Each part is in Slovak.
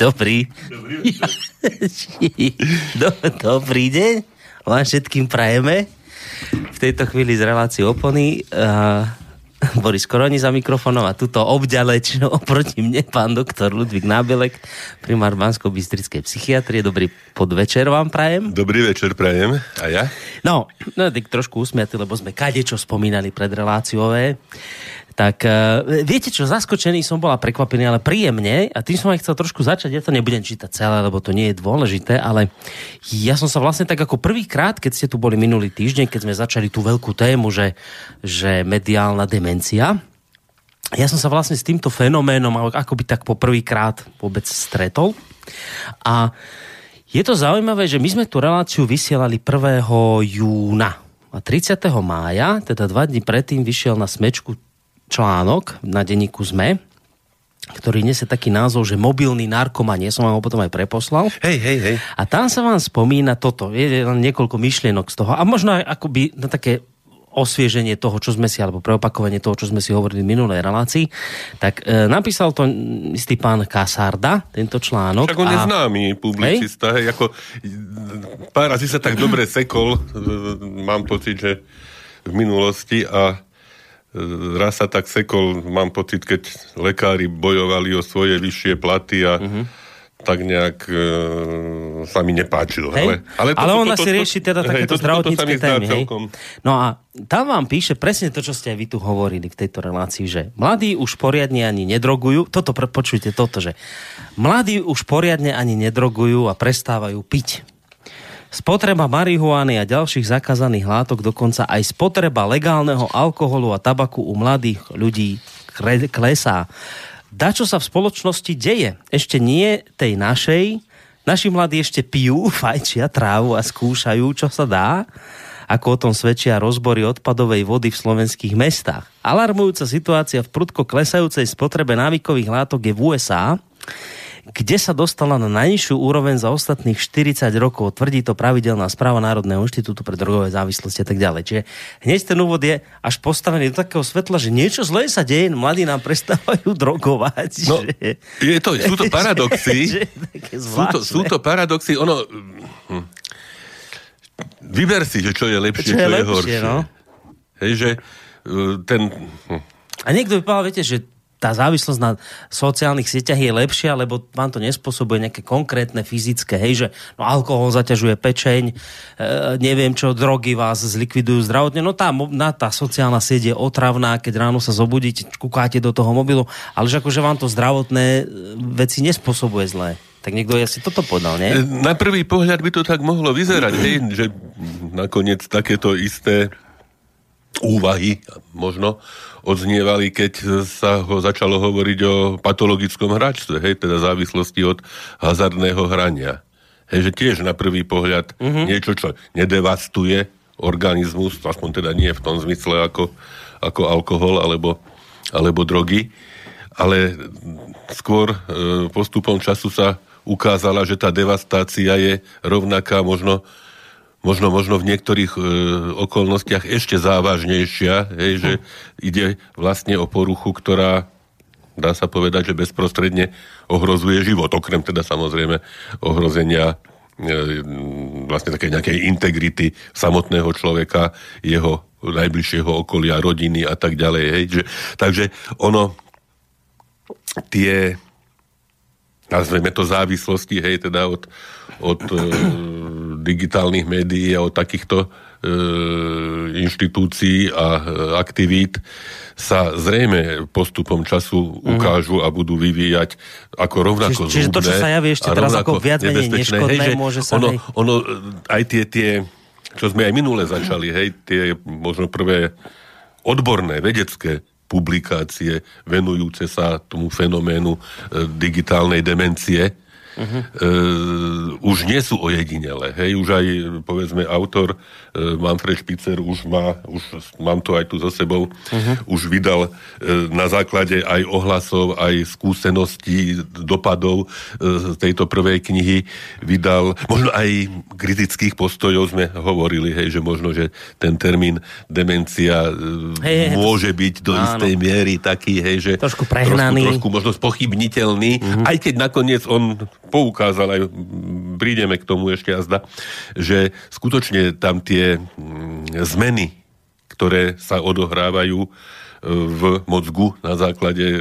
Dobrý. Do, dobrý deň. Vám všetkým prajeme. V tejto chvíli z relácii opony. Uh, Boris Koroni za mikrofónom a tuto obďaleč oproti mne pán doktor Ludvík Nábelek, primár bansko bystrickej psychiatrie. Dobrý podvečer vám prajem. Dobrý večer prajem. A ja? No, no tak trošku usmiatý, lebo sme kadečo spomínali pred reláciové tak uh, viete čo, zaskočený som bola prekvapený, ale príjemne a tým som aj chcel trošku začať, ja to nebudem čítať celé, lebo to nie je dôležité, ale ja som sa vlastne tak ako prvýkrát, keď ste tu boli minulý týždeň, keď sme začali tú veľkú tému, že, že mediálna demencia, ja som sa vlastne s týmto fenoménom akoby tak po prvýkrát vôbec stretol a je to zaujímavé, že my sme tú reláciu vysielali 1. júna a 30. mája, teda dva dní predtým, vyšiel na smečku článok na denníku ZME, ktorý nesie taký názov, že mobilný narkoman, som vám ho potom aj preposlal. Hej, hej, hej. A tam sa vám spomína toto, je len niekoľko myšlienok z toho a možno aj akoby na také osvieženie toho, čo sme si, alebo preopakovanie toho, čo sme si hovorili v minulej relácii, tak e, napísal to istý pán Kasarda, tento článok. Však on a... je známy publicista, hej? hej, ako pár razy sa tak dobre sekol, mám pocit, že v minulosti a raz sa tak sekol, mám pocit, keď lekári bojovali o svoje vyššie platy a uh-huh. tak nejak e, sa mi nepáčil. Hej? Ale, ale, to, ale ona to, to, si rieši teda takéto zdravotnícke témy. Hej? No a tam vám píše presne to, čo ste aj vy tu hovorili v tejto relácii, že mladí už poriadne ani nedrogujú, toto počujte toto, že mladí už poriadne ani nedrogujú a prestávajú piť. Spotreba marihuany a ďalších zakázaných látok, dokonca aj spotreba legálneho alkoholu a tabaku u mladých ľudí klesá. čo sa v spoločnosti deje? Ešte nie tej našej. Naši mladí ešte pijú, fajčia trávu a skúšajú, čo sa dá ako o tom svedčia rozbory odpadovej vody v slovenských mestách. Alarmujúca situácia v prudko klesajúcej spotrebe návykových látok je v USA, kde sa dostala na najnižšiu úroveň za ostatných 40 rokov. Tvrdí to pravidelná správa Národného inštitútu pre drogové závislosti a tak ďalej. Čiže hneď ten úvod je až postavený do takého svetla, že niečo zlé sa deje, mladí nám prestávajú drogovať. No, že, je to, sú to paradoxy. Že, sú, to, sú to paradoxy. Ono, hm, vyber si, že čo je lepšie, čo, čo je, lepšie, je horšie. No? Hej, že uh, ten... Hm. A niekto by povedal, viete, že tá závislosť na sociálnych sieťach je lepšia, lebo vám to nespôsobuje nejaké konkrétne fyzické, hej, že no, alkohol zaťažuje pečeň, e, neviem čo, drogy vás zlikvidujú zdravotne, no tá, na, tá sociálna sieť je otravná, keď ráno sa zobudíte, kúkáte do toho mobilu, ale že akože vám to zdravotné e, veci nespôsobuje zlé. Tak niekto asi toto povedal, nie? Na prvý pohľad by to tak mohlo vyzerať, hej, že nakoniec takéto isté úvahy možno odznievali, keď sa ho začalo hovoriť o patologickom hráčstve, hej, teda závislosti od hazardného hrania. Hej, že tiež na prvý pohľad mm-hmm. niečo, čo nedevastuje organizmus, aspoň teda nie v tom zmysle ako, ako alkohol alebo, alebo drogy, ale skôr e, postupom času sa ukázala, že tá devastácia je rovnaká možno možno, možno v niektorých e, okolnostiach ešte závažnejšia, hej, že ide vlastne o poruchu, ktorá dá sa povedať, že bezprostredne ohrozuje život, okrem teda samozrejme ohrozenia e, vlastne také nejakej integrity samotného človeka, jeho najbližšieho okolia, rodiny a tak ďalej. Hej. Že, takže ono tie nazveme to závislosti, hej, teda od, od e, digitálnych médií a od takýchto e, inštitúcií a e, aktivít sa zrejme postupom času mhm. ukážu a budú vyvíjať ako rovnako Čiže, čiže to, čo sa javí ešte teraz ako viac menej neškodné, hej, môže sa... Ono, ono, aj tie, tie, čo sme aj minule začali, hej, tie možno prvé odborné, vedecké publikácie venujúce sa tomu fenoménu e, digitálnej demencie, uh-huh. e, už nie sú ojedinele. Hej, už aj, povedzme, autor e, Manfred Špicer už má, už mám to aj tu so sebou, uh-huh. už vydal e, na základe aj ohlasov, aj skúseností, dopadov e, z tejto prvej knihy, vydal, možno aj kritických postojov sme hovorili, hej, že možno, že ten termín demencia e, hej, môže byť do áno. istej miery taký, hej, že trošku prehnaný. Trošku, trošku možno spochybniteľný, uh-huh. aj keď nakoniec on poukázal, aj prídeme k tomu ešte jazda, že skutočne tam tie zmeny, ktoré sa odohrávajú e, v mozgu na základe e,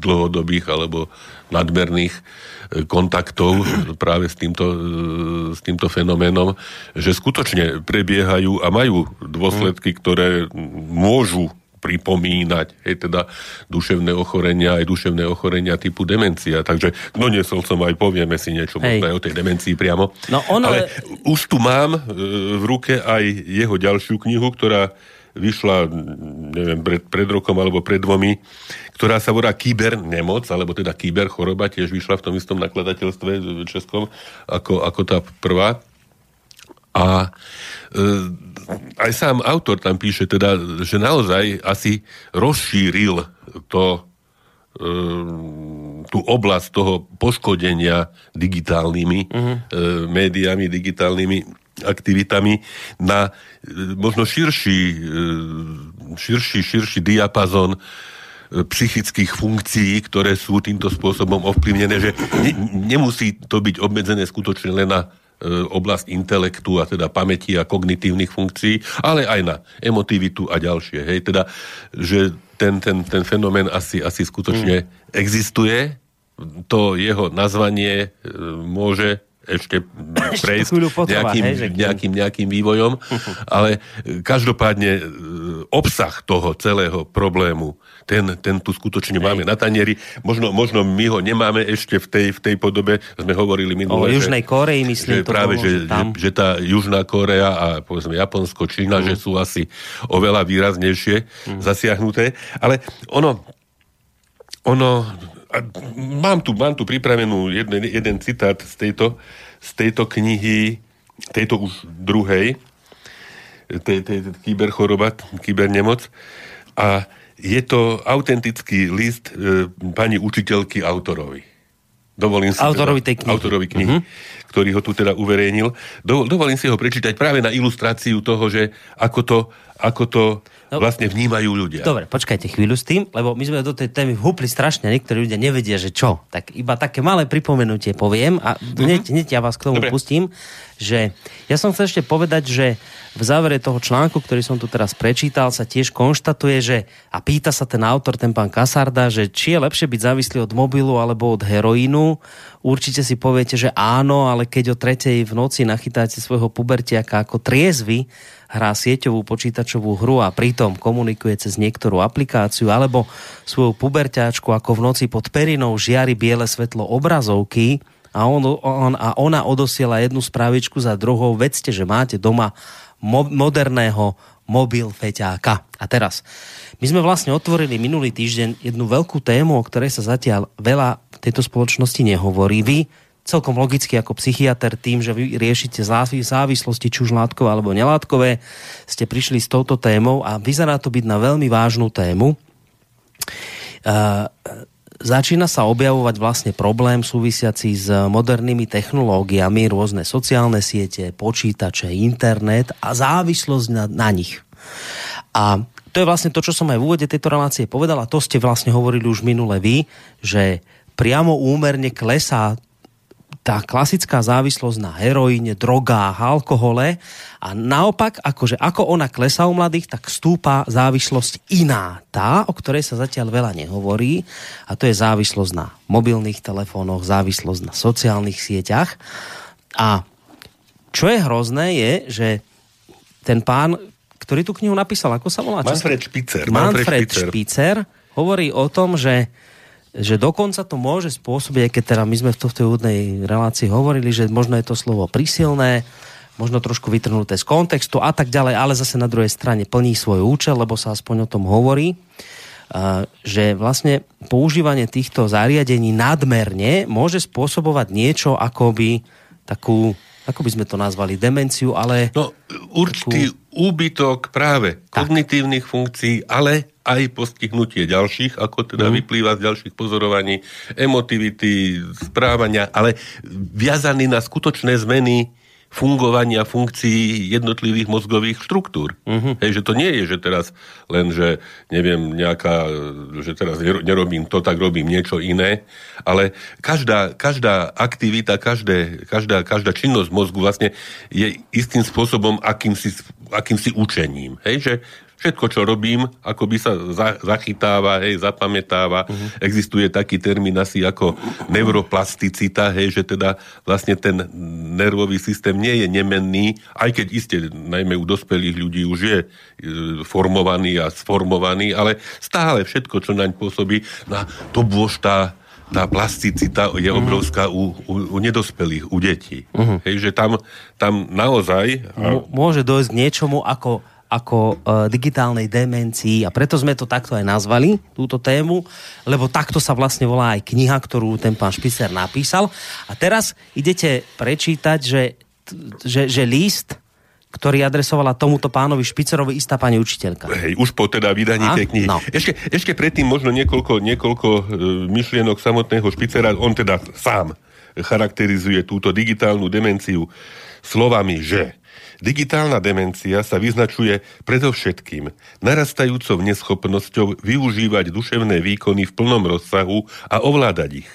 dlhodobých alebo nadmerných e, kontaktov práve s týmto, s týmto fenoménom, že skutočne prebiehajú a majú dôsledky, ktoré môžu pripomínať, hej, teda duševné ochorenia, aj duševné ochorenia typu demencia. Takže doniesol som aj, povieme si niečo možno aj o tej demencii priamo. No ono... Ale už tu mám e, v ruke aj jeho ďalšiu knihu, ktorá vyšla, neviem, pred, pred rokom alebo pred dvomi, ktorá sa volá Kyber nemoc, alebo teda Kyber choroba, tiež vyšla v tom istom nakladateľstve českom ako, ako tá prvá. A e, aj sám autor tam píše teda, že naozaj asi rozšíril to e, tú oblasť toho poškodenia digitálnymi uh-huh. e, médiami, digitálnymi aktivitami na e, možno širší, e, širší, širší diapazon psychických funkcií, ktoré sú týmto spôsobom ovplyvnené, že ne, nemusí to byť obmedzené skutočne len na oblasť intelektu a teda pamäti a kognitívnych funkcií, ale aj na emotivitu a ďalšie. Hej, teda, že ten, ten, ten fenomén asi, asi skutočne mm. existuje. To jeho nazvanie e, môže ešte prejsť nejakým, nejakým, nejakým vývojom, ale každopádne e, obsah toho celého problému ten, ten tu skutočne Hej. máme na tanieri. Možno, možno my ho nemáme ešte v tej, v tej podobe, sme hovorili minulé. O Južnej Koreji, myslím, že to práve, bolo, že, že, že tá Južná Korea a povedzme Japonsko, Čína, mm. že sú asi oveľa výraznejšie mm. zasiahnuté. Ale ono, ono a mám tu, mám tu pripravenú jeden, jeden citát z tejto, z tejto knihy, tejto už druhej, tej, tej, tej kyberchoroba, kybernemoc. A je to autentický list e, pani učiteľky autorovi. Dovolím si autorovi teda, tej knihy. Autorovi knihy, uh-huh. ktorý ho tu teda uverejnil. Do, dovolím si ho prečítať práve na ilustráciu toho, že ako to, ako to no, vlastne vnímajú ľudia. Dobre, počkajte chvíľu s tým, lebo my sme do tej témy vhúpli strašne, niektorí ľudia nevedia, že čo. Tak iba také malé pripomenutie poviem a hneď, hneď ja vás k tomu Dobre. pustím, že ja som chcel ešte povedať, že v závere toho článku, ktorý som tu teraz prečítal, sa tiež konštatuje, že a pýta sa ten autor, ten pán Kasarda, že či je lepšie byť závislý od mobilu alebo od heroínu. Určite si poviete, že áno, ale keď o tretej v noci nachytáte svojho pubertiaka ako triezvy, hrá sieťovú počítačovú hru a pritom komunikuje cez niektorú aplikáciu, alebo svoju puberťáčku ako v noci pod perinou žiari biele svetlo obrazovky, a, on, on, a ona odosiela jednu správičku za druhou, vedzte, že máte doma mo- moderného mobil feťáka. A teraz, my sme vlastne otvorili minulý týždeň jednu veľkú tému, o ktorej sa zatiaľ veľa v tejto spoločnosti nehovorí. Vy celkom logicky ako psychiatr tým, že vy riešite závislosti či už látkové alebo nelátkové, ste prišli s touto témou a vyzerá to byť na veľmi vážnu tému. Uh, začína sa objavovať vlastne problém súvisiaci s modernými technológiami, rôzne sociálne siete, počítače, internet a závislosť na, na nich. A to je vlastne to, čo som aj v úvode tejto relácie povedal a to ste vlastne hovorili už minule vy, že priamo úmerne klesá tá klasická závislosť na heroíne, drogách, alkohole a naopak, akože ako ona klesá u mladých, tak stúpa závislosť iná. Tá, o ktorej sa zatiaľ veľa nehovorí a to je závislosť na mobilných telefónoch, závislosť na sociálnych sieťach. A čo je hrozné je, že ten pán, ktorý tú knihu napísal, ako sa volá? Manfred Špicer. Manfred, Manfred Špicer. Hovorí o tom, že že dokonca to môže spôsobiť, aj keď teda my sme v tej úvodnej relácii hovorili, že možno je to slovo prísilné, možno trošku vytrhnuté z kontextu a tak ďalej, ale zase na druhej strane plní svoj účel, lebo sa aspoň o tom hovorí. že vlastne používanie týchto zariadení nadmerne môže spôsobovať niečo akoby takú ako by sme to nazvali, demenciu, ale... No, určitý takú... úbytok práve tak. kognitívnych funkcií, ale aj postihnutie ďalších, ako teda mm. vyplýva z ďalších pozorovaní, emotivity, správania, ale viazaný na skutočné zmeny fungovania funkcií jednotlivých mozgových štruktúr. Uh-huh. Hej, že to nie je, že teraz len, že neviem, nejaká, že teraz nerobím to, tak robím niečo iné, ale každá, každá aktivita, každé, každá, každá činnosť mozgu vlastne je istým spôsobom akýmsi, akýmsi učením. Hej, že všetko, čo robím, ako by sa za, zachytáva, hej, zapamätáva. Uh-huh. Existuje taký termín asi ako neuroplasticita, hej, že teda vlastne ten nervový systém nie je nemenný, aj keď iste, najmä u dospelých ľudí už je e, formovaný a sformovaný, ale stále všetko, čo naň pôsobí, na to bôžta tá plasticita je mhm. obrovská u, u, u nedospelých, u detí. Uh-huh. Hej, že tam, tam naozaj... A... Môže dojsť k niečomu ako ako e, digitálnej demencii a preto sme to takto aj nazvali, túto tému, lebo takto sa vlastne volá aj kniha, ktorú ten pán Špicer napísal. A teraz idete prečítať, že, že, že list, ktorý adresovala tomuto pánovi Špicerovi istá pani učiteľka. Hej, už po teda vydaní a? tej knihy. No. Ešte, ešte predtým možno niekoľko, niekoľko e, myšlienok samotného Špicera. On teda sám charakterizuje túto digitálnu demenciu slovami, že Digitálna demencia sa vyznačuje predovšetkým narastajúcou neschopnosťou využívať duševné výkony v plnom rozsahu a ovládať ich.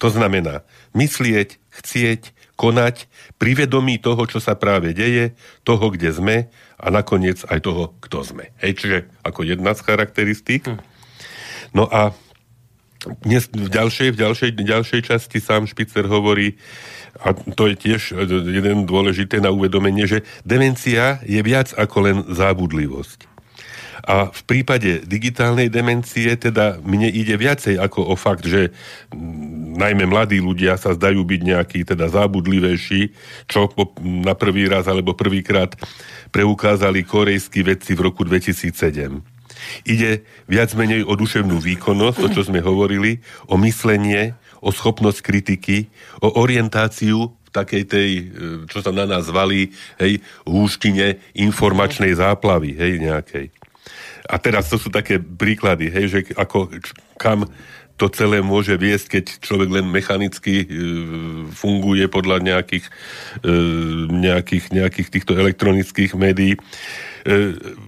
To znamená myslieť, chcieť, konať pri vedomí toho, čo sa práve deje, toho, kde sme a nakoniec aj toho, kto sme. Hej, čiže ako jedna z charakteristík. Hm. No a dnes v ďalšej, v ďalšej, v ďalšej časti sám Špicer hovorí, a to je tiež jeden dôležité na uvedomenie, že demencia je viac ako len zábudlivosť. A v prípade digitálnej demencie teda mne ide viacej ako o fakt, že najmä mladí ľudia sa zdajú byť nejakí teda zábudlivejší, čo na prvý raz alebo prvýkrát preukázali korejskí vedci v roku 2007. Ide viac menej o duševnú výkonnosť, to čo sme hovorili, o myslenie, o schopnosť kritiky, o orientáciu v takej tej, e, čo sa na nás valí, hej, húštine informačnej záplavy, hej, nejakej. A teraz to sú také príklady, hej, že ako, kam to celé môže viesť, keď človek len mechanicky e, funguje podľa nejakých, e, nejakých, nejakých týchto elektronických médií. E,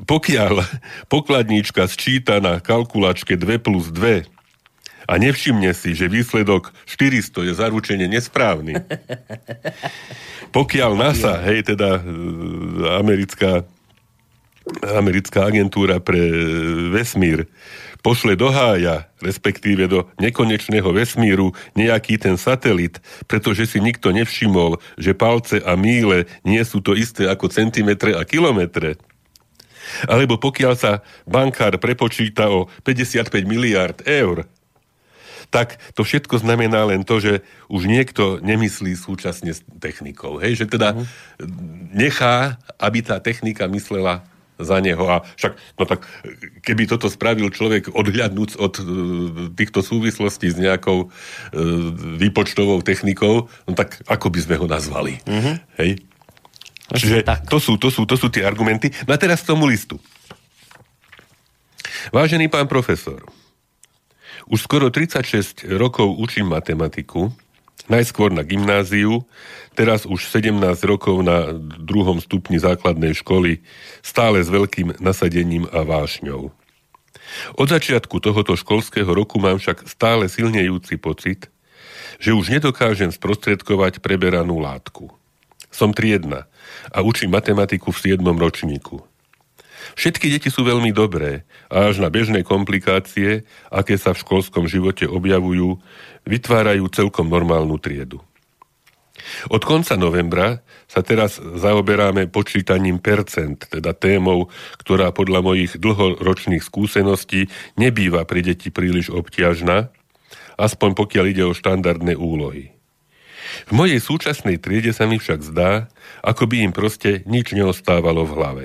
pokiaľ pokladníčka sčíta na kalkulačke 2 plus 2 a nevšimne si, že výsledok 400 je zaručene nesprávny. Pokiaľ NASA, hej, teda e, americká, americká agentúra pre vesmír, pošle do hája, respektíve do nekonečného vesmíru nejaký ten satelit, pretože si nikto nevšimol, že palce a míle nie sú to isté ako centimetre a kilometre. Alebo pokiaľ sa bankár prepočíta o 55 miliard eur, tak to všetko znamená len to, že už niekto nemyslí súčasne s technikou. Hej? Že teda uh-huh. nechá, aby tá technika myslela za neho. A však, no tak, keby toto spravil človek odhľadnúť od uh, týchto súvislostí s nejakou uh, výpočtovou technikou, no tak ako by sme ho nazvali? Uh-huh. Hej? Čiže to sú, to, sú, to sú tie argumenty. No a teraz k tomu listu. Vážený pán profesor, už skoro 36 rokov učím matematiku, najskôr na gymnáziu, teraz už 17 rokov na druhom stupni základnej školy, stále s veľkým nasadením a vášňou. Od začiatku tohoto školského roku mám však stále silnejúci pocit, že už nedokážem sprostredkovať preberanú látku. Som triedna a učím matematiku v 7. ročníku. Všetky deti sú veľmi dobré až na bežné komplikácie, aké sa v školskom živote objavujú, vytvárajú celkom normálnu triedu. Od konca novembra sa teraz zaoberáme počítaním percent, teda témou, ktorá podľa mojich dlhoročných skúseností nebýva pre deti príliš obťažná, aspoň pokiaľ ide o štandardné úlohy. V mojej súčasnej triede sa mi však zdá, ako by im proste nič neostávalo v hlave.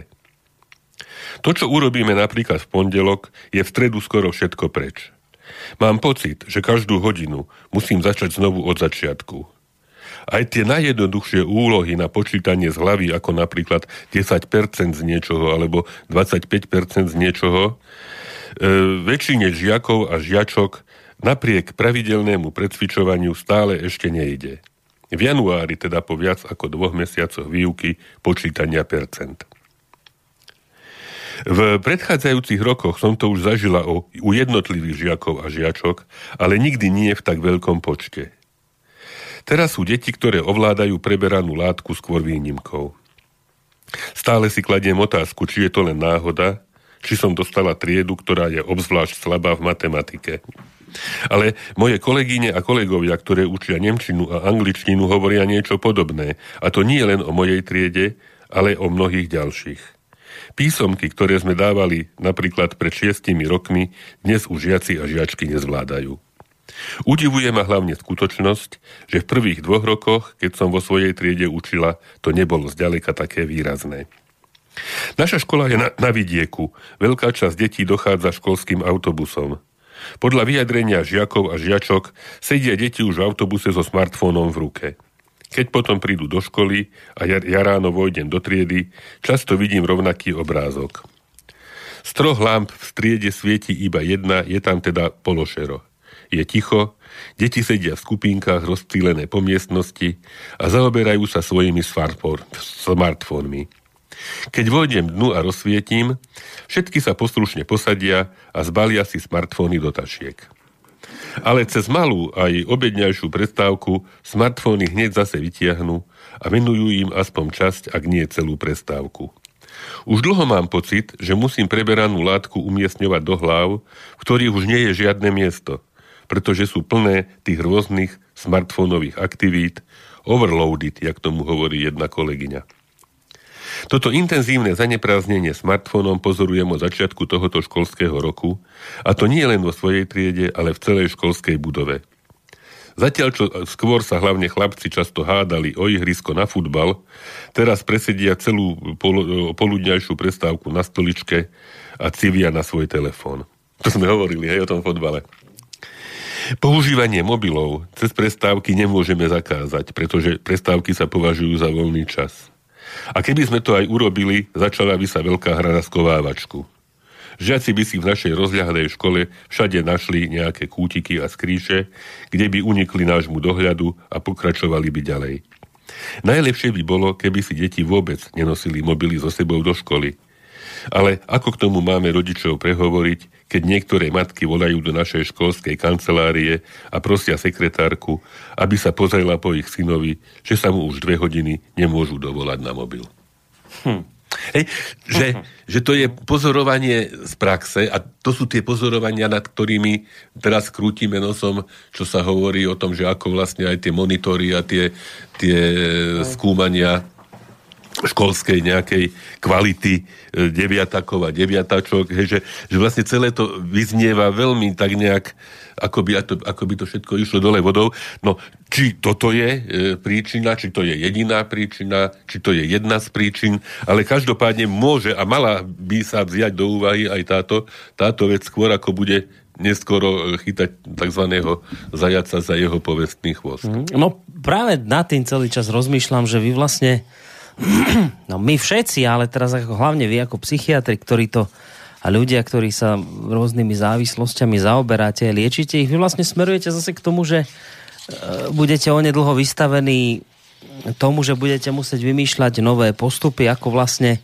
To, čo urobíme napríklad v pondelok, je v stredu skoro všetko preč. Mám pocit, že každú hodinu musím začať znovu od začiatku. Aj tie najjednoduchšie úlohy na počítanie z hlavy, ako napríklad 10% z niečoho alebo 25% z niečoho, e, väčšine žiakov a žiačok napriek pravidelnému predsvičovaniu stále ešte nejde. V januári, teda po viac ako dvoch mesiacoch výuky počítania percent. V predchádzajúcich rokoch som to už zažila u jednotlivých žiakov a žiačok, ale nikdy nie v tak veľkom počte. Teraz sú deti, ktoré ovládajú preberanú látku skôr výnimkou. Stále si kladiem otázku, či je to len náhoda, či som dostala triedu, ktorá je obzvlášť slabá v matematike. Ale moje kolegyne a kolegovia, ktoré učia nemčinu a angličtinu, hovoria niečo podobné. A to nie len o mojej triede, ale o mnohých ďalších. Písomky, ktoré sme dávali napríklad pred šiestimi rokmi, dnes už žiaci a žiačky nezvládajú. Udivuje ma hlavne skutočnosť, že v prvých dvoch rokoch, keď som vo svojej triede učila, to nebolo zďaleka také výrazné. Naša škola je na, na vidieku. Veľká časť detí dochádza školským autobusom. Podľa vyjadrenia žiakov a žiačok sedia deti už v autobuse so smartfónom v ruke. Keď potom prídu do školy a ja, ja ráno vojdem do triedy, často vidím rovnaký obrázok. Z troch lamp v striede svieti iba jedna, je tam teda pološero. Je ticho, deti sedia v skupinkách rozptýlené po miestnosti a zaoberajú sa svojimi smartfónmi. Keď vojdem dnu a rozsvietím, všetky sa poslušne posadia a zbalia si smartfóny do tašiek. Ale cez malú aj obedňajšiu prestávku smartfóny hneď zase vytiahnu a venujú im aspoň časť, ak nie celú prestávku. Už dlho mám pocit, že musím preberanú látku umiestňovať do hlav, v ktorých už nie je žiadne miesto, pretože sú plné tých rôznych smartfónových aktivít, overloaded, jak tomu hovorí jedna kolegyňa. Toto intenzívne zanepráznenie smartfónom pozorujem od začiatku tohoto školského roku, a to nie len vo svojej triede, ale v celej školskej budove. Zatiaľ, čo skôr sa hlavne chlapci často hádali o ihrisko na futbal, teraz presedia celú pol, poludňajšiu prestávku na stoličke a civia na svoj telefón. To sme hovorili aj o tom fotbale. Používanie mobilov cez prestávky nemôžeme zakázať, pretože prestávky sa považujú za voľný čas. A keby sme to aj urobili, začala by sa veľká hra na skovávačku. Žiaci by si v našej rozľahnej škole všade našli nejaké kútiky a skríše, kde by unikli nášmu dohľadu a pokračovali by ďalej. Najlepšie by bolo, keby si deti vôbec nenosili mobily so sebou do školy. Ale ako k tomu máme rodičov prehovoriť, keď niektoré matky volajú do našej školskej kancelárie a prosia sekretárku, aby sa pozrela po ich synovi, že sa mu už dve hodiny nemôžu dovolať na mobil. Hm. Hej, že, že to je pozorovanie z praxe a to sú tie pozorovania, nad ktorými teraz krútime nosom, čo sa hovorí o tom, že ako vlastne aj tie monitory a tie, tie skúmania školskej nejakej kvality e, deviatakov a deviatačok, hej, že, že vlastne celé to vyznieva veľmi tak nejak, ako by, ako by to všetko išlo dole vodou. No, či toto je e, príčina, či to je jediná príčina, či to je jedna z príčin, ale každopádne môže a mala by sa vziať do úvahy aj táto, táto vec skôr, ako bude neskoro chytať tzv. zajaca za jeho povestný chvost. No práve na tým celý čas rozmýšľam, že vy vlastne no my všetci, ale teraz ako hlavne vy ako psychiatri, ktorí to a ľudia, ktorí sa rôznymi závislosťami zaoberáte liečite ich, vy vlastne smerujete zase k tomu, že e, budete onedlho vystavení tomu, že budete musieť vymýšľať nové postupy, ako vlastne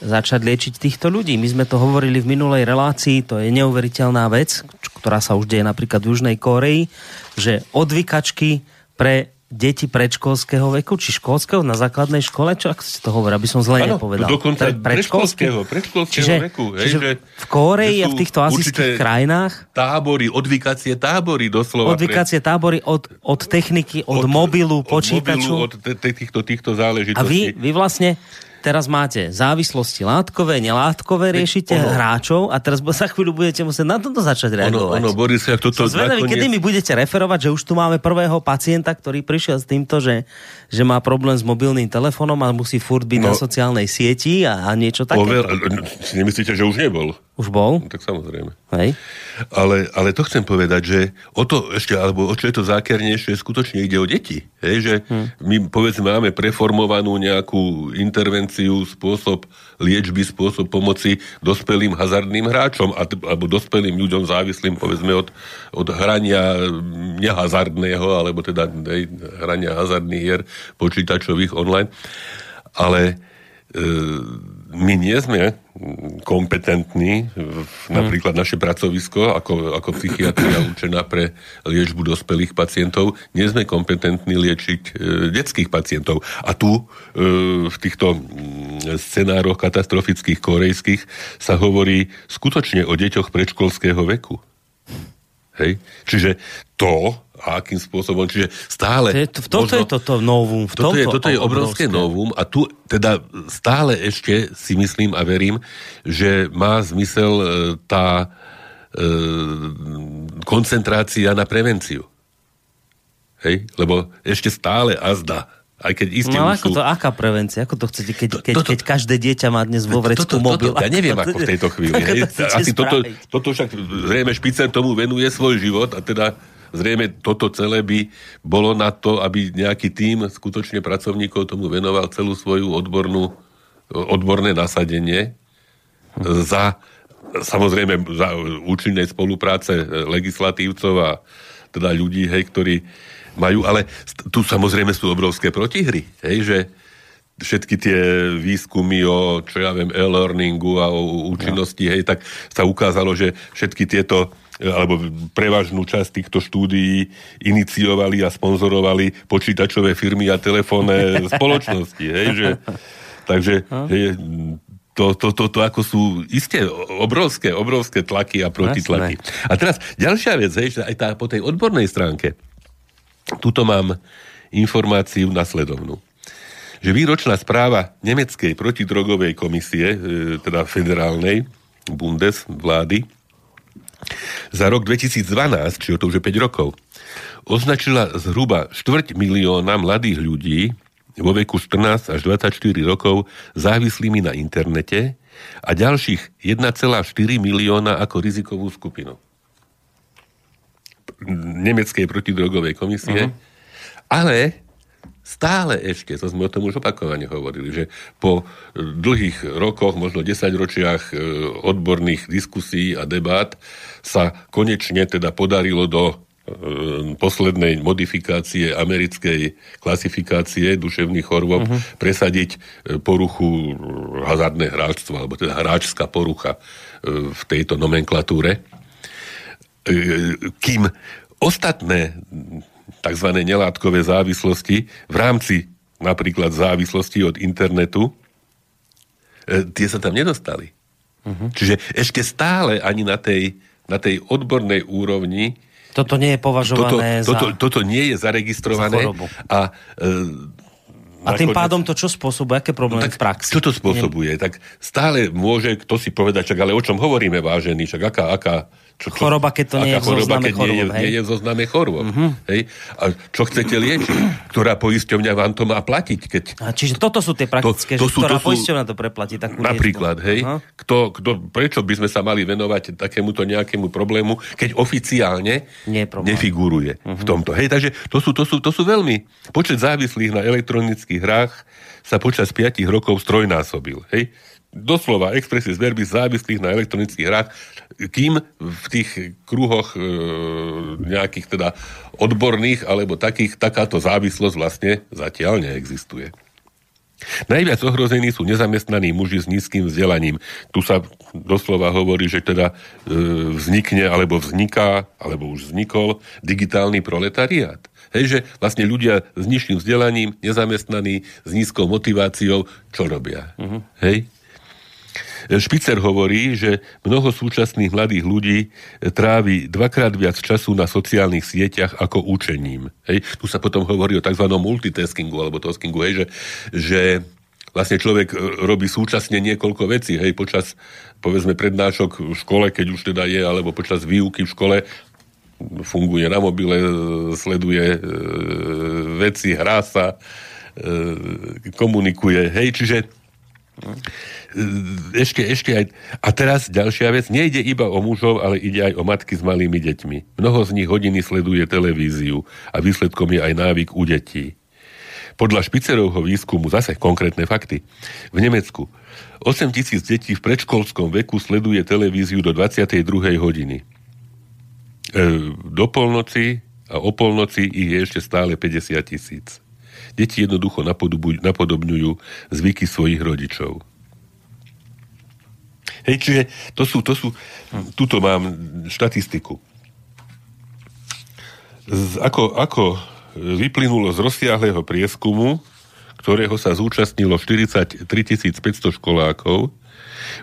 začať liečiť týchto ľudí. My sme to hovorili v minulej relácii, to je neuveriteľná vec, ktorá sa už deje napríklad v Južnej Koreji, že odvykačky pre deti predškolského veku, či školského na základnej škole, čo ako ste to hovorí, aby som zle ano, nepovedal. dokonca predškolského, predškolského čiže, veku. Hej, čiže že, v Kóreji a v týchto azijských krajinách tábory, odvykacie tábory doslova. Odvykacie pre... tábory od, od techniky, od, od mobilu, počítaču. Od mobilu, od týchto, týchto záležitostí. A vy, vy vlastne teraz máte závislosti látkové, nelátkové, riešite ono, hráčov a teraz za chvíľu budete musieť na toto začať reagovať. Ono, ono Boris, ak toto... Som zvedavý, nakoniec... kedy mi budete referovať, že už tu máme prvého pacienta, ktorý prišiel s týmto, že, že má problém s mobilným telefónom a musí furt byť no, na sociálnej sieti a, a niečo také. Over, si nemyslíte, že už nebol? Už bol? No, tak samozrejme. Hej. Ale, ale to chcem povedať, že o to ešte, alebo o čo je to zákernejšie, skutočne ide o deti. Hej, že hmm. my povedzme máme preformovanú nejakú intervenciu, spôsob liečby, spôsob pomoci dospelým hazardným hráčom alebo dospelým ľuďom závislým povedzme od, od hrania nehazardného, alebo teda hej, hrania hazardných hier počítačových online. Ale e, my nie sme kompetentní, napríklad naše pracovisko ako, ako psychiatria učená pre liečbu dospelých pacientov, nie sme kompetentní liečiť e, detských pacientov. A tu e, v týchto scenároch katastrofických korejských sa hovorí skutočne o deťoch predškolského veku. Hej? Čiže to, a akým spôsobom, čiže stále... To je, toto možno, je toto novum. V toto, je, toto je obrovské, obrovské novum a tu teda stále ešte si myslím a verím, že má zmysel e, tá e, koncentrácia na prevenciu. Hej? Lebo ešte stále azda aj keď isté no ako sú... to, aká prevencia? Ako to chcete, keď, keď, to, to, keď každé dieťa má dnes vo vrecku to, to, mobil? To, ja neviem, ako v tejto chvíli. Hej. To Asi toto, toto však zrejme Špicer tomu venuje svoj život a teda zrejme toto celé by bolo na to, aby nejaký tím skutočne pracovníkov tomu venoval celú svoju odbornú, odborné nasadenie za samozrejme za účinnej spolupráce legislatívcov a teda ľudí, hej, ktorí majú, ale tu samozrejme sú obrovské protihry, hej, že všetky tie výskumy o, čo ja viem, e-learningu a o účinnosti, ja. hej, tak sa ukázalo, že všetky tieto alebo prevažnú časť týchto štúdií iniciovali a sponzorovali počítačové firmy a telefónne spoločnosti. Hej, že, takže hej, to, to, to, to ako sú isté obrovské, obrovské tlaky a protitlaky. A teraz ďalšia vec, hej, že aj tá, po tej odbornej stránke, Tuto mám informáciu nasledovnú že výročná správa Nemeckej protidrogovej komisie, e, teda federálnej, Bundes, vlády, za rok 2012, čiže to už je 5 rokov, označila zhruba štvrť milióna mladých ľudí vo veku 14 až 24 rokov závislými na internete a ďalších 1,4 milióna ako rizikovú skupinu nemeckej protidrogovej komisie, uh-huh. ale stále ešte, to sme o tom už opakovane hovorili, že po dlhých rokoch, možno desaťročiach e, odborných diskusí a debát sa konečne teda podarilo do e, poslednej modifikácie americkej klasifikácie duševných chorôb uh-huh. presadiť e, poruchu hazardné hráčstvo, alebo teda hráčská porucha v tejto nomenklatúre. E, kým ostatné tzv. nelátkové závislosti v rámci napríklad závislosti od internetu, e, tie sa tam nedostali. Uh-huh. Čiže ešte stále ani na tej, na tej odbornej úrovni toto nie je považované toto, za... Toto, toto nie je zaregistrované za a e, a tým pádom to čo spôsobuje? Aké problémy no, v praxi? Čo to spôsobuje? Tak stále môže kto si povedať, čak ale o čom hovoríme, vážený, čak aká, aká, čo, čo, choroba, keď to nie je v zozname chorôb. Nie, hej? nie je v zozname chorôb. Uh-huh. Hej? A čo chcete liečiť? Ktorá poisťovňa vám to má platiť? Keď... A čiže toto sú tie praktické, to, to že sú, ktorá to sú, poisťovňa to preplatí takú Napríklad, liečbu. hej? Uh-huh. Kto, kto, prečo by sme sa mali venovať takémuto nejakému problému, keď oficiálne nefiguruje uh-huh. v tomto. Hej, takže to sú, to, sú, to sú veľmi... Počet závislých na elektronických hrách sa počas 5 rokov strojnásobil. Hej? Doslova expresie zverby závislých na elektronických hrách, kým v tých kruhoch e, nejakých teda odborných alebo takých, takáto závislosť vlastne zatiaľ neexistuje. Najviac ohrození sú nezamestnaní muži s nízkym vzdelaním. Tu sa doslova hovorí, že teda e, vznikne alebo vzniká, alebo už vznikol digitálny proletariát. Hej, že vlastne ľudia s nižším vzdelaním, nezamestnaní, s nízkou motiváciou, čo robia? Uh-huh. Hej? Špicer hovorí, že mnoho súčasných mladých ľudí trávi dvakrát viac času na sociálnych sieťach ako učením. Hej. Tu sa potom hovorí o tzv. multitaskingu alebo taskingu, hej, že, že vlastne človek robí súčasne niekoľko vecí, hej, počas, povedzme, prednášok v škole, keď už teda je, alebo počas výuky v škole, funguje na mobile, sleduje e, veci, hrá sa, e, komunikuje, hej, čiže e, ešte, ešte aj... A teraz ďalšia vec, nejde iba o mužov, ale ide aj o matky s malými deťmi. Mnoho z nich hodiny sleduje televíziu a výsledkom je aj návyk u detí. Podľa Špicerovho výskumu, zase konkrétne fakty, v Nemecku 8 tisíc detí v predškolskom veku sleduje televíziu do 22. hodiny. E, do polnoci a o polnoci ich je ešte stále 50 tisíc. Deti jednoducho napodobňujú zvyky svojich rodičov. Hej, čiže to sú, to sú, tuto mám štatistiku. Z, ako, ako vyplynulo z rozsiahleho prieskumu, ktorého sa zúčastnilo 43 500 školákov,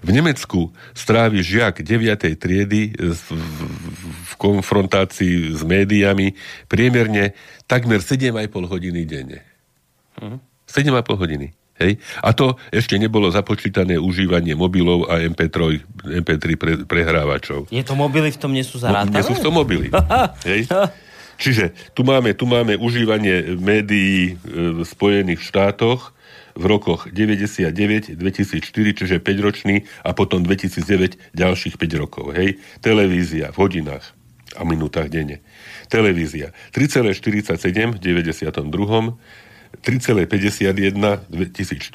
v Nemecku strávi žiak 9. triedy v konfrontácii s médiami priemerne takmer 7,5 hodiny denne. Uh-huh. 7,5 hodiny. Hej? A to ešte nebolo započítané užívanie mobilov a MP3, MP3 pre, prehrávačov. Je to mobily v tom nie sú zarátané? No, nie sú v tom mobily. Hej? Čiže tu máme, tu máme užívanie médií v Spojených štátoch, v rokoch 99, 2004, čiže 5 ročný a potom 2009 ďalších 5 rokov. Hej? Televízia v hodinách a minútach denne. Televízia 3,47 v 92. 3,51 v 2004,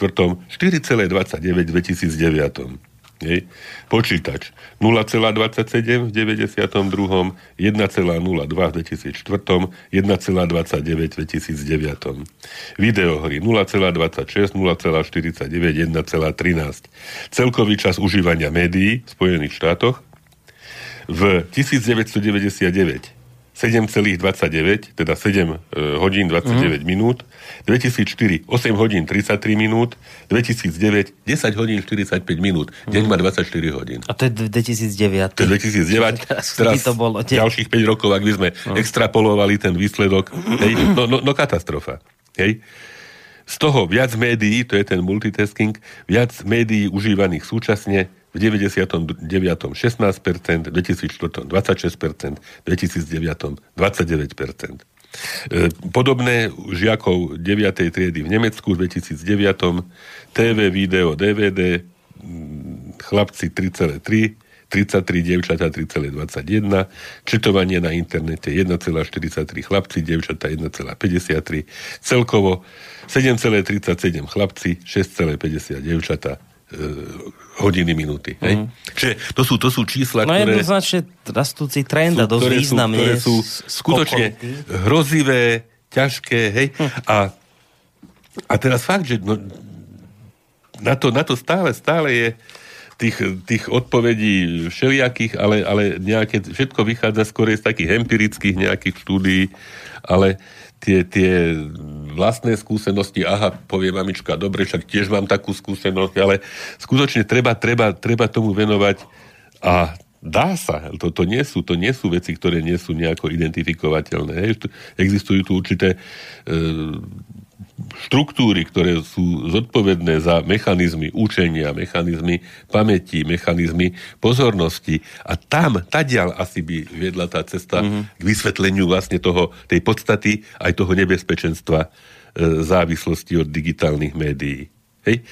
4,29 v 2009. Hej. Počítač 0,27 v 92., 1,02 v 2004, 1,29 v 2009. Videohry 0,26, 0,49, 1,13. Celkový čas užívania médií v Spojených štátoch v 1999 7,29, teda 7 e, hodín 29 mm. minút, 2004 8 hodín 33 minút, 2009 10 hodín 45 minút, deň má 24 hodín. A to je 2009. To je 2009, teraz, teraz to bolo, te... ďalších 5 rokov, ak by sme mm. extrapolovali ten výsledok, hej, no, no, no katastrofa. Hej. Z toho viac médií, to je ten multitasking, viac médií užívaných súčasne, v 99. 16%, v 2004. 26%, v 2009. 29%. Podobné žiakov 9. triedy v Nemecku v 2009. TV, video, DVD, chlapci 3,3, 33, dievčatá 3,21, četovanie na internete 1,43 chlapci, dievčatá 1,53, celkovo 7,37 chlapci, 6,50 dievčatá e, hodiny, minúty. Hej? Mm. Čiže to sú, to sú čísla, no, ktoré... jednoznačne rastúci trend a dosť významne. Ktoré sú skutočne hrozivé, ťažké, hej? Hm. A, a teraz fakt, že no, na, to, na to stále, stále je tých, tých odpovedí všelijakých, ale, ale nejaké, všetko vychádza skôr z takých empirických nejakých štúdií, ale tie, tie vlastné skúsenosti, aha, povie mamička, dobre, však tiež mám takú skúsenosť, ale skutočne treba, treba, treba tomu venovať a dá sa, to, to, nie sú, to nie sú veci, ktoré nie sú nejako identifikovateľné. Hej. Existujú tu určité e, štruktúry, ktoré sú zodpovedné za mechanizmy učenia, mechanizmy pamäti, mechanizmy pozornosti. A tam, tadiaľ asi by viedla tá cesta mm-hmm. k vysvetleniu vlastne toho, tej podstaty aj toho nebezpečenstva e, závislosti od digitálnych médií. Hej?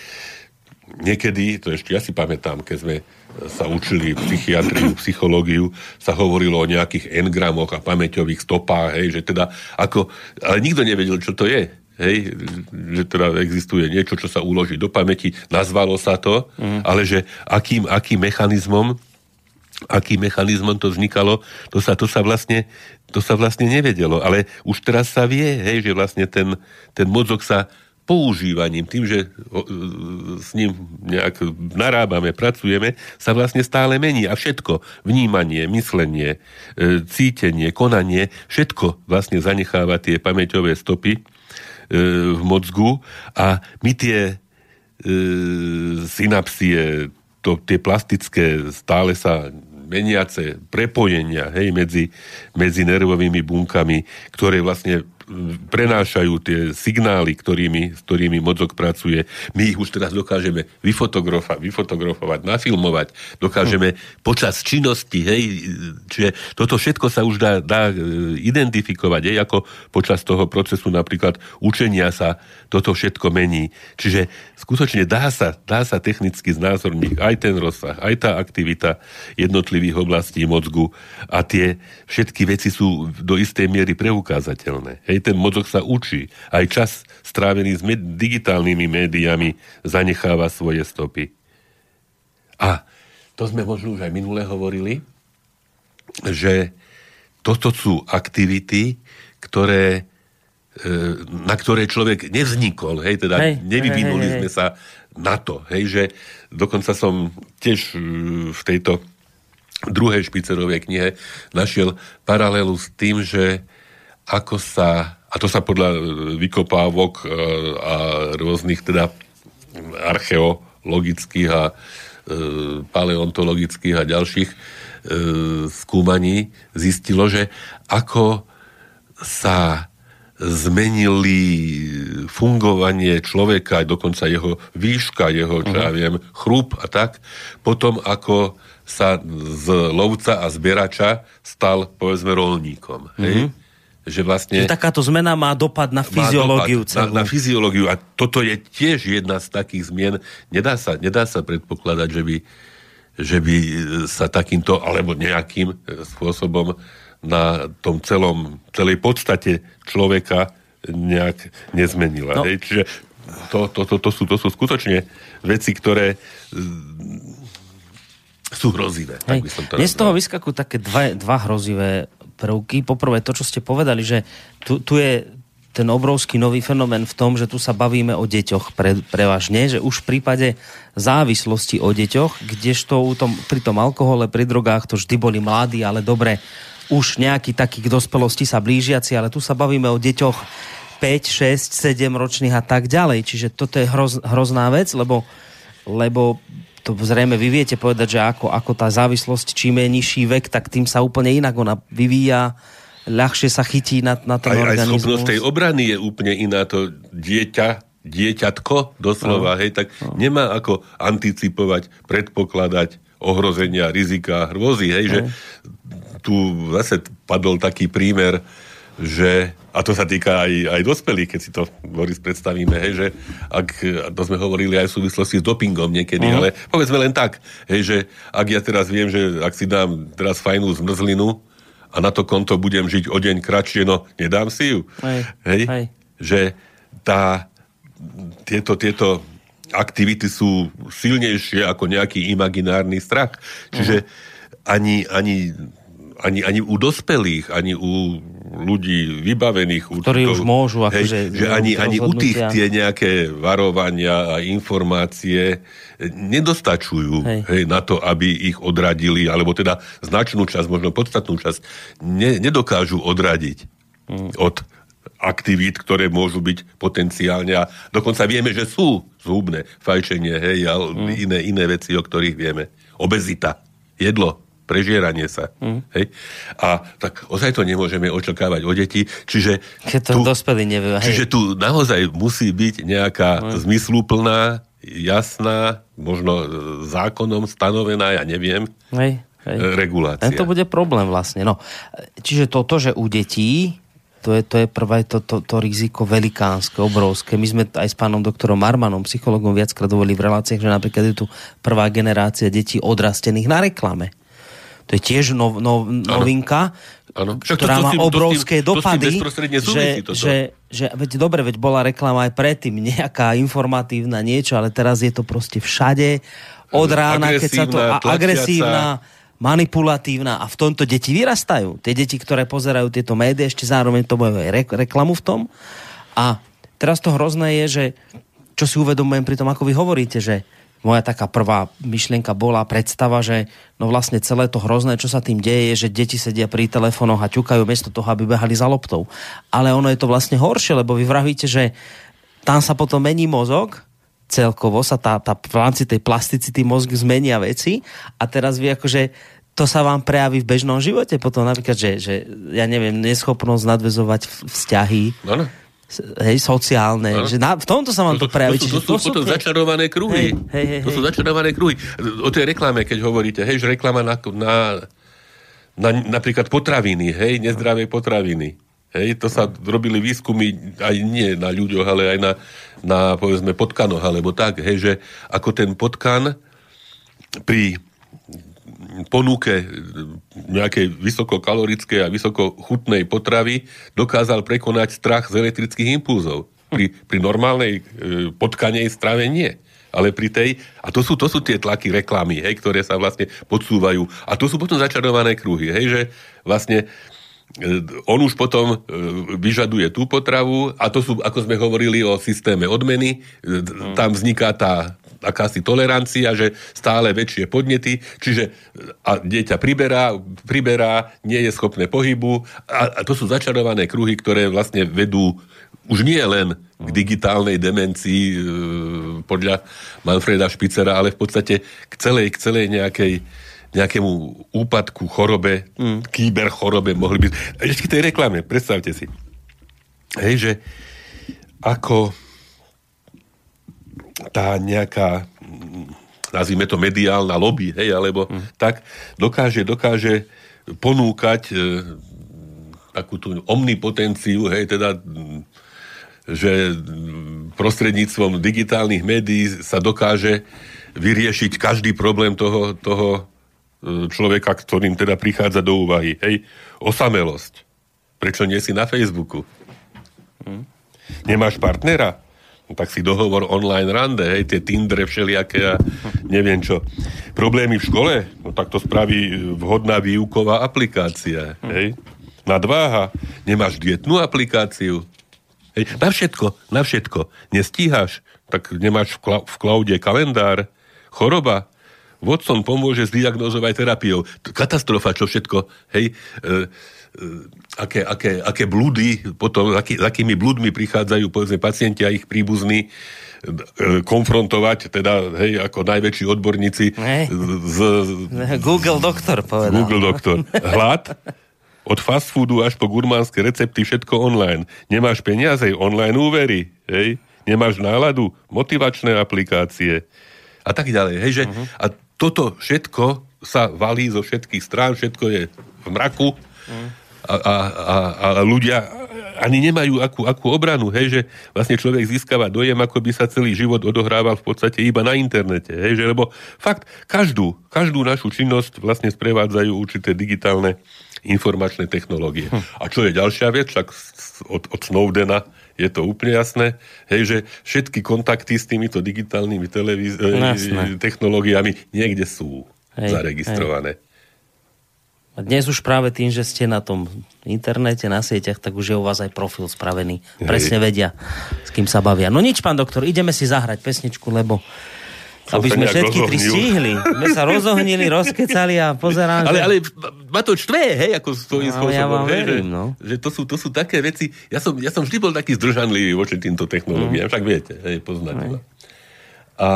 Niekedy, to ešte ja si pamätám, keď sme sa učili psychiatriu, psychológiu, sa hovorilo o nejakých engramoch a pamäťových stopách, hej, že teda ako, ale nikto nevedel, čo to je hej, že teda existuje niečo, čo sa uloží do pamäti, nazvalo sa to, mm. ale že akým, akým mechanizmom akým mechanizmom to vznikalo, to sa, to sa vlastne to sa vlastne nevedelo, ale už teraz sa vie, hej, že vlastne ten, ten mozog sa používaním, tým, že s ním nejak narábame, pracujeme, sa vlastne stále mení. A všetko, vnímanie, myslenie, e, cítenie, konanie, všetko vlastne zanecháva tie pamäťové stopy. E, v mozgu a my tie e, synapsie, to, tie plastické, stále sa meniace prepojenia hej, medzi, medzi nervovými bunkami, ktoré vlastne prenášajú tie signály, ktorými, s ktorými mozog pracuje. My ich už teraz dokážeme vyfotografa, vyfotografovať, nafilmovať, dokážeme hm. počas činnosti, hej, čiže toto všetko sa už dá, dá e, identifikovať, hej, ako počas toho procesu napríklad učenia sa toto všetko mení. Čiže skutočne dá sa, dá sa technicky znázorniť aj ten rozsah, aj tá aktivita jednotlivých oblastí mozgu a tie všetky veci sú do istej miery preukázateľné. Hej, ten mozog sa učí. Aj čas strávený s med- digitálnymi médiami zanecháva svoje stopy. A to sme možno už aj minule hovorili, že toto sú aktivity, ktoré, e, na ktoré človek nevznikol, hej, teda hej, nevyvinuli hej, hej, sme sa na to, hej, že dokonca som tiež e, v tejto druhej špicerovej knihe našiel paralelu s tým, že ako sa, a to sa podľa vykopávok e, a rôznych teda archeologických a e, paleontologických a ďalších e, skúmaní zistilo, že ako sa zmenili fungovanie človeka, dokonca jeho výška, jeho, čo ja mhm. viem, chrup a tak, potom ako sa z lovca a zbierača stal, povedzme, rolníkom. Hej? Mm-hmm. Že vlastne... Že takáto zmena má dopad na fyziológiu dopad Na, na fyziológiu. A toto je tiež jedna z takých zmien. Nedá sa, nedá sa predpokladať, že by, že by sa takýmto alebo nejakým spôsobom na tom celom, celej podstate človeka nejak nezmenila. No. Hej? Čiže to, to, to, to, sú, to sú skutočne veci, ktoré sú hrozivé. Tak by som to Dnes z toho vyskakujú také dva, dva hrozivé prvky. Poprvé to, čo ste povedali, že tu, tu je ten obrovský nový fenomén v tom, že tu sa bavíme o deťoch pre, prevažne, že už v prípade závislosti o deťoch, kdežto u tom, pri tom alkohole, pri drogách to vždy boli mladí, ale dobre, už nejaký taký k dospelosti sa blížiaci, ale tu sa bavíme o deťoch 5, 6, 7 ročných a tak ďalej. Čiže toto je hroz, hrozná vec, lebo, lebo to zrejme vy viete povedať, že ako, ako tá závislosť, čím je nižší vek, tak tým sa úplne inak ona vyvíja, ľahšie sa chytí na, na ten aj, organizmus. Aj schopnosť tej obrany je úplne iná. To dieťa, dieťatko doslova, no. hej, tak no. nemá ako anticipovať, predpokladať ohrozenia, rizika, hrôzy, hej, no. že tu zase padol taký prímer, že, a to sa týka aj, aj dospelých, keď si to, Boris, predstavíme, hej, že ak, to sme hovorili aj v súvislosti s dopingom niekedy, uh-huh. ale povedzme len tak, hej, že ak ja teraz viem, že ak si dám teraz fajnú zmrzlinu a na to konto budem žiť o deň kratšie, no nedám si ju. Hej. Hej? hej. Že tá, tieto, tieto aktivity sú silnejšie ako nejaký imaginárny strach. Čiže uh-huh. ani, ani ani, ani u dospelých, ani u ľudí vybavených. Ktorí už môžu. Akože, hej, že ani, ani u tých tie nejaké varovania a informácie nedostačujú hej. Hej, na to, aby ich odradili, alebo teda značnú časť, možno podstatnú časť, ne, nedokážu odradiť hmm. od aktivít, ktoré môžu byť potenciálne a dokonca vieme, že sú zhubné fajčenie, hej, a hmm. iné, iné veci, o ktorých vieme. Obezita, jedlo, prežieranie sa. Mm. Hej? A tak ozaj to nemôžeme očakávať o deti. Čiže Keď to tu, dospelí nevie. Čiže tu naozaj musí byť nejaká mm. zmysluplná, jasná, možno zákonom stanovená, ja neviem, hej, hej. regulácia. to bude problém vlastne. No. Čiže toto, že u detí to je, to je prvé to, to, to riziko velikánske, obrovské. My sme aj s pánom doktorom Marmanom, psychologom, viackrát dovolili v reláciách, že napríklad je tu prvá generácia detí odrastených na reklame. To je tiež nov, nov, novinka, ano. ktorá to, to, má tým, obrovské to tým, dopady. To že, že, že, veď dobre, veď bola reklama aj predtým, nejaká informatívna niečo, ale teraz je to proste všade. Od rána, keď sa to... A, agresívna, manipulatívna a v tomto deti vyrastajú. Tie deti, ktoré pozerajú tieto médiá, ešte zároveň to majú aj reklamu v tom. A teraz to hrozné je, že čo si uvedomujem pri tom, ako vy hovoríte, že moja taká prvá myšlienka bola predstava, že no vlastne celé to hrozné, čo sa tým deje, je, že deti sedia pri telefónoch a ťukajú miesto toho, aby behali za loptou. Ale ono je to vlastne horšie, lebo vy vravíte, že tam sa potom mení mozog, celkovo sa tá, tá v rámci tej plasticity mozg zmenia veci a teraz vy akože to sa vám prejaví v bežnom živote potom napríklad, že, že ja neviem, neschopnosť nadvezovať vzťahy. Ano hej, sociálne. Ano. Že na, v tomto sa vám to, to prejaví. To, to, to, sú, to sú potom začarované kruhy. Hej, hej, hej, to sú začarované kruhy. O tej reklame, keď hovoríte, hej, že reklama na, na, na napríklad potraviny, hej, nezdravé potraviny. Hej, to sa robili výskumy aj nie na ľuďoch, ale aj na, na povedzme, potkanoch, alebo tak, hej, že ako ten potkan pri ponuke nejakej vysokokalorickej a vysokochutnej potravy dokázal prekonať strach z elektrických impulzov. Pri, pri normálnej e, potkanej strave nie. Ale pri tej, a to sú, to sú tie tlaky reklamy, hej, ktoré sa vlastne podsúvajú. A to sú potom začarované kruhy, hej, že vlastne on už potom e, vyžaduje tú potravu a to sú, ako sme hovorili o systéme odmeny, e, tam vzniká tá akási tolerancia, že stále väčšie podnety, čiže a dieťa priberá, priberá, nie je schopné pohybu a, a to sú začarované kruhy, ktoré vlastne vedú už nie len k digitálnej demencii e, podľa Manfreda Špicera, ale v podstate k celej, k celej nejakej nejakému úpadku, chorobe, mm. kýber chorobe mohli byť. Ešte k tej reklame, predstavte si. Hej, že ako tá nejaká nazvime to mediálna lobby, hej, alebo mm. tak, dokáže, dokáže ponúkať e, takú tú omnipotenciu, hej, teda že prostredníctvom digitálnych médií sa dokáže vyriešiť každý problém toho, toho človeka, ktorým teda prichádza do úvahy. Hej, osamelosť. Prečo nie si na Facebooku? Hm? Nemáš partnera? No, tak si dohovor online rande, hej, tie Tindre všelijaké a neviem čo. Problémy v škole? No tak to spraví vhodná výuková aplikácia, hej. Nadváha? Nemáš dietnú aplikáciu? Hej, na všetko, na všetko. Nestíhaš? Tak nemáš v, kla- v klaude kalendár? Choroba? Vodcom pomôže zdiagnozovať terapiou. Katastrofa, čo všetko, hej. E, E, aké, aké, aké blúdy, potom aký, akými blúdmi prichádzajú povedzme pacienti a ich príbuzní e, konfrontovať, teda, hej, ako najväčší odborníci z... Google doktor povedal. Google doktor. Hlad, od fast foodu až po gurmánske recepty, všetko online. Nemáš peniaze, online úvery, hej, nemáš náladu, motivačné aplikácie a tak ďalej. Hej, že, uh-huh. A toto všetko sa valí zo všetkých strán, všetko je v mraku. A, a, a, a ľudia ani nemajú akú, akú obranu, hej, že vlastne človek získava dojem, ako by sa celý život odohrával v podstate iba na internete, hej, že lebo fakt každú, každú našu činnosť vlastne sprevádzajú určité digitálne informačné technológie. Hm. A čo je ďalšia vec, však od, od Snowdena je to úplne jasné, hej, že všetky kontakty s týmito digitálnymi televíz- technológiami niekde sú hej, zaregistrované. Hej. A dnes už práve tým, že ste na tom internete, na sieťach, tak už je u vás aj profil spravený. Hej. Presne vedia, s kým sa bavia. No nič, pán doktor, ideme si zahrať pesničku, lebo aby sme všetky tri stihli. My sa rozohnili, rozkecali a pozerám. Ale, že... ale ma to štve, hej, ako svojím no, spôsobom. Ja vám hej, verím, že, no. že to, sú, to sú také veci. Ja som, ja som vždy bol taký zdržanlivý voči týmto technológiám, mm. však viete, hej, poznáte ma. A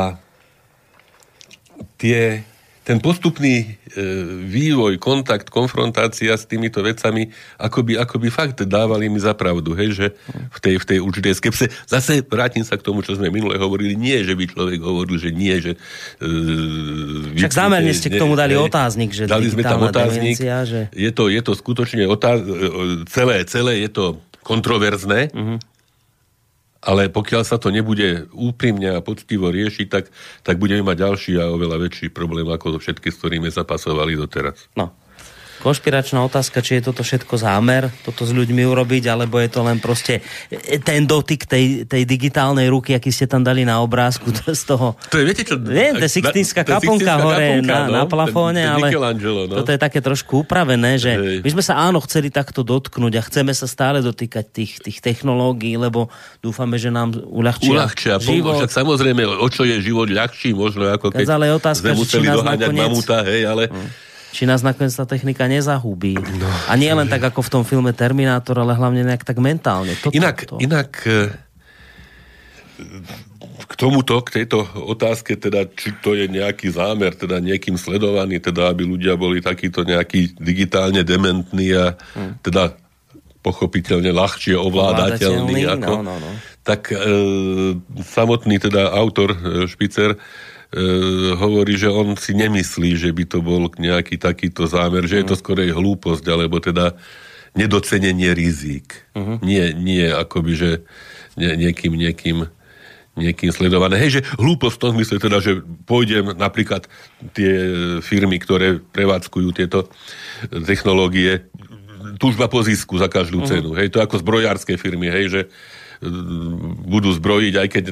tie ten postupný e, vývoj, kontakt, konfrontácia s týmito vecami, akoby, akoby fakt dávali mi za pravdu, hej, že v tej, v tej určitej skepse. Zase vrátim sa k tomu, čo sme minule hovorili. Nie, že by človek hovoril, že nie, že... E, Však zámerne ste k tomu dali ne, otáznik, že dali sme tam otáznik. Demencia, že... Je, to, je to skutočne otáz... E, celé, celé je to kontroverzné, uh-huh ale pokiaľ sa to nebude úprimne a poctivo riešiť, tak, tak budeme mať ďalší a oveľa väčší problém ako všetky, s ktorými zapasovali doteraz. No konšpiračná otázka, či je toto všetko zámer, toto s ľuďmi urobiť, alebo je to len proste ten dotyk tej, tej digitálnej ruky, aký ste tam dali na obrázku to z toho... To je, viete čo? Viem, to je Sixtinská kaponka hore kaponka, na, no, na plafóne, ten, ten ale no. toto je také trošku upravené, že Hej. my sme sa áno chceli takto dotknúť a chceme sa stále dotýkať tých, tých technológií, lebo dúfame, že nám uľahčia, uľahčia život. Však samozrejme, o čo je život ľahší, možno ako keď ale otázka, sme museli doháňať nakoniec... mamuta, hej, ale... Hmm či nás nakoniec tá technika nezahubí. No, a nie len tak ako v tom filme Terminátor, ale hlavne nejak tak mentálne. Toto, inak, to. inak e, k tomuto, k tejto otázke, teda, či to je nejaký zámer, teda niekým sledovaný, teda, aby ľudia boli takíto nejakí digitálne dementní a hmm. teda pochopiteľne ľahšie ovládateľný, ako, no, no, no. tak e, samotný teda autor e, Špicer hovorí, že on si nemyslí, že by to bol nejaký takýto zámer, že je to mhm. skorej hlúposť, alebo teda nedocenenie rizík. Mm-hmm. Nie, nie akoby, že nie, niekým, niekým niekým sledované. Hej, že hlúposť v tom zmysle teda, že pôjdem napríklad tie firmy, ktoré prevádzkujú tieto technológie, túžba po zisku za každú uh-huh. cenu. Hej, to ako zbrojárske firmy, hej, že budú zbrojiť, aj keď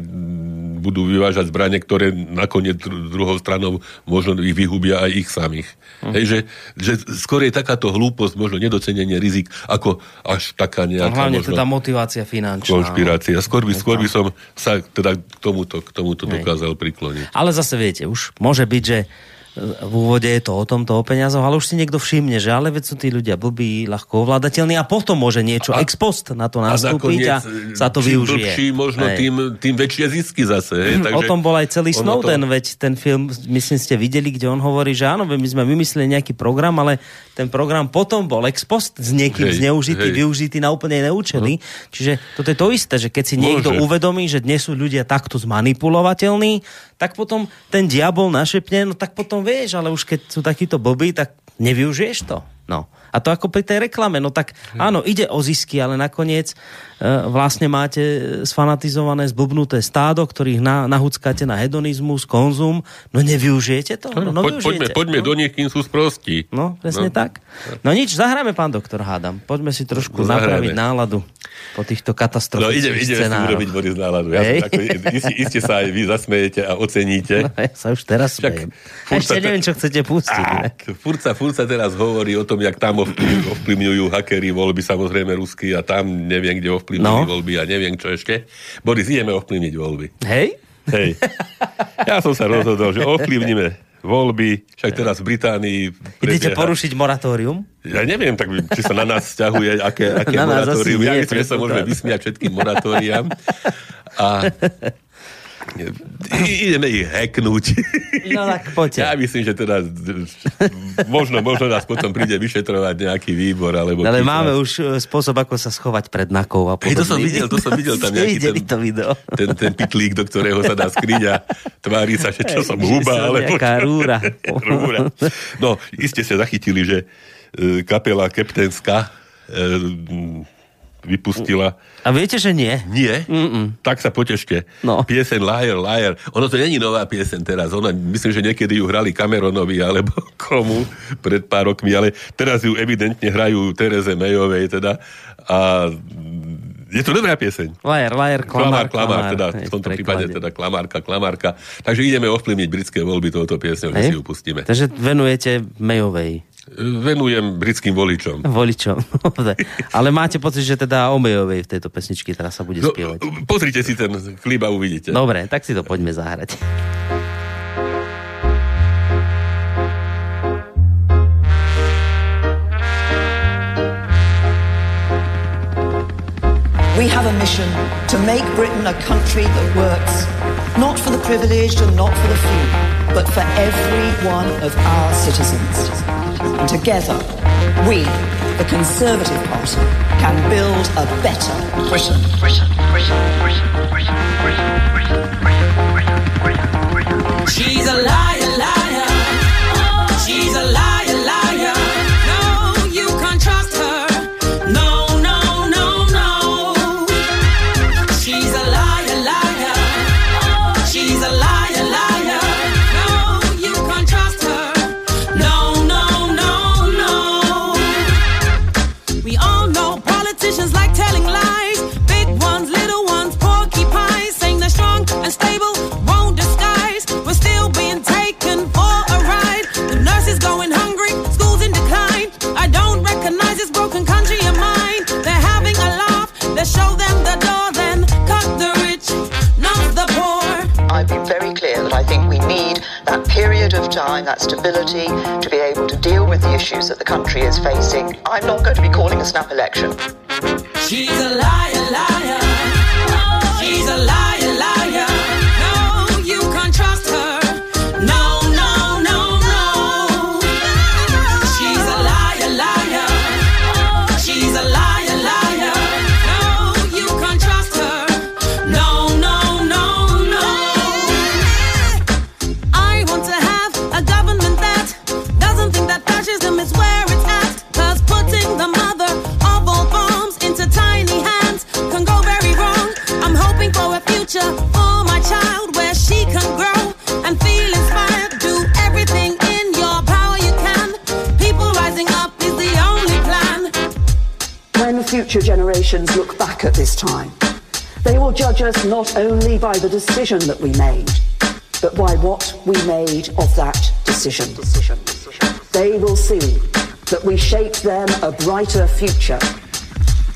budú vyvážať zbranie, ktoré nakoniec druhou stranou možno ich vyhubia aj ich samých. Uh-huh. Hej, že, že skôr je takáto hlúposť, možno nedocenenie rizik, ako až taká nejaká Hlavne možno, teda motivácia finančná. Konšpirácia. Skôr by, skôr by som sa teda k tomuto, k tomuto dokázal prikloniť. Ale zase viete, už môže byť, že v úvode je to o tomto, o peniazoch, ale už si niekto všimne, že ale veď sú tí ľudia blbí, ľahko ovládateľní a potom môže niečo a, ex post na to nastúpiť a, a sa to využije. Blbší, možno tým, tým väčšie zisky zase. Hej? Takže o tom bol aj celý Snowden, to... veď ten film, myslím, ste videli, kde on hovorí, že áno, my sme vymysleli nejaký program, ale ten program potom bol ex post s niekým hej, zneužitý, hej. využitý na úplne iné účely. No. Čiže toto je to isté, že keď si niekto môže. uvedomí, že dnes sú ľudia takto zmanipulovateľní, tak potom ten diabol našepne, no tak potom vieš, ale už keď sú takíto blbí, tak nevyužiješ to. No. A to ako pri tej reklame. No tak áno, ide o zisky, ale nakoniec e, vlastne máte sfanatizované, zbubnuté stádo, ktorých na, nahuckáte na hedonizmus, konzum. No nevyužijete to? No, no Poď, poďme, poďme no. do nich, kým sú sprostí. No, presne no. tak. No nič, zahráme, pán doktor, hádam. Poďme si trošku zahráme. napraviť náladu po týchto katastrofických No idem, ideme si urobiť Boris náladu. Ja ako, iste, iste sa aj vy zasmejete a oceníte. No, ja sa už teraz smejem. Ešte neviem, čo chcete pustiť. Furt sa, furt sa teraz hovorí o tom, jak tam ovplyvňujú hakery voľby, samozrejme rusky a tam neviem, kde ovplyvňujú no. voľby a neviem čo ešte. Boris, ideme ovplyvniť voľby. Hej? Hej. Ja som sa rozhodol, že ovplyvníme voľby, však teraz v Británii... Prebieha... Idete porušiť moratórium? Ja neviem, tak či sa na nás vzťahuje, aké, aké na moratórium. Ja myslím, že sa môžeme vysmiať všetkým moratóriám. A ideme ich hacknúť. No tak poďte. Ja myslím, že teda možno, možno nás potom príde vyšetrovať nejaký výbor. Alebo Ale máme už e, spôsob, ako sa schovať pred nakou a Hej, to som videl, to som videl tam nejaký ten, to video. ten, ten pitlík, do ktorého sa dá skriť a tvári sa, že čo som huba. Alebo rúra. rúra. No, iste ste zachytili, že e, kapela Keptenská e, vypustila. A viete, že nie? Nie? Mm-mm. Tak sa potešte. No. Pieseň Liar, Liar. Ono to není nová pieseň teraz. Ona, myslím, že niekedy ju hrali Cameronovi alebo komu pred pár rokmi, ale teraz ju evidentne hrajú Tereze Mayovej teda. A je to dobrá pieseň. Liar, liar, klamár, klamár, klamár, teda v tomto prípade teda klamárka, klamárka. Takže ideme ovplyvniť britské voľby touto piesňou, že si ju pustíme. Takže venujete Mayovej. Venujem britským voličom. Voličom. Ale máte pocit, že teda o v tejto pesničke teraz sa bude no, spievať. Pozrite si ten klip a uvidíte. Dobre, tak si to poďme zahrať. We have a mission to make Britain a country that works, not for the privileged and not for the few, but for every one of our citizens. And together, we, the Conservative Party, can build a better Britain. Britain, Britain, Show them the door, then cut the rich, not the poor. I've been very clear that I think we need that period of time, that stability, to be able to deal with the issues that the country is facing. I'm not going to be calling a snap election. She's a liar, liar. Us not only by the decision that we made, but by what we made of that decision. They will see that we shaped them a brighter future.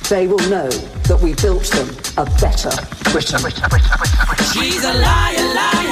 They will know that we built them a better Britain. She's a liar, liar.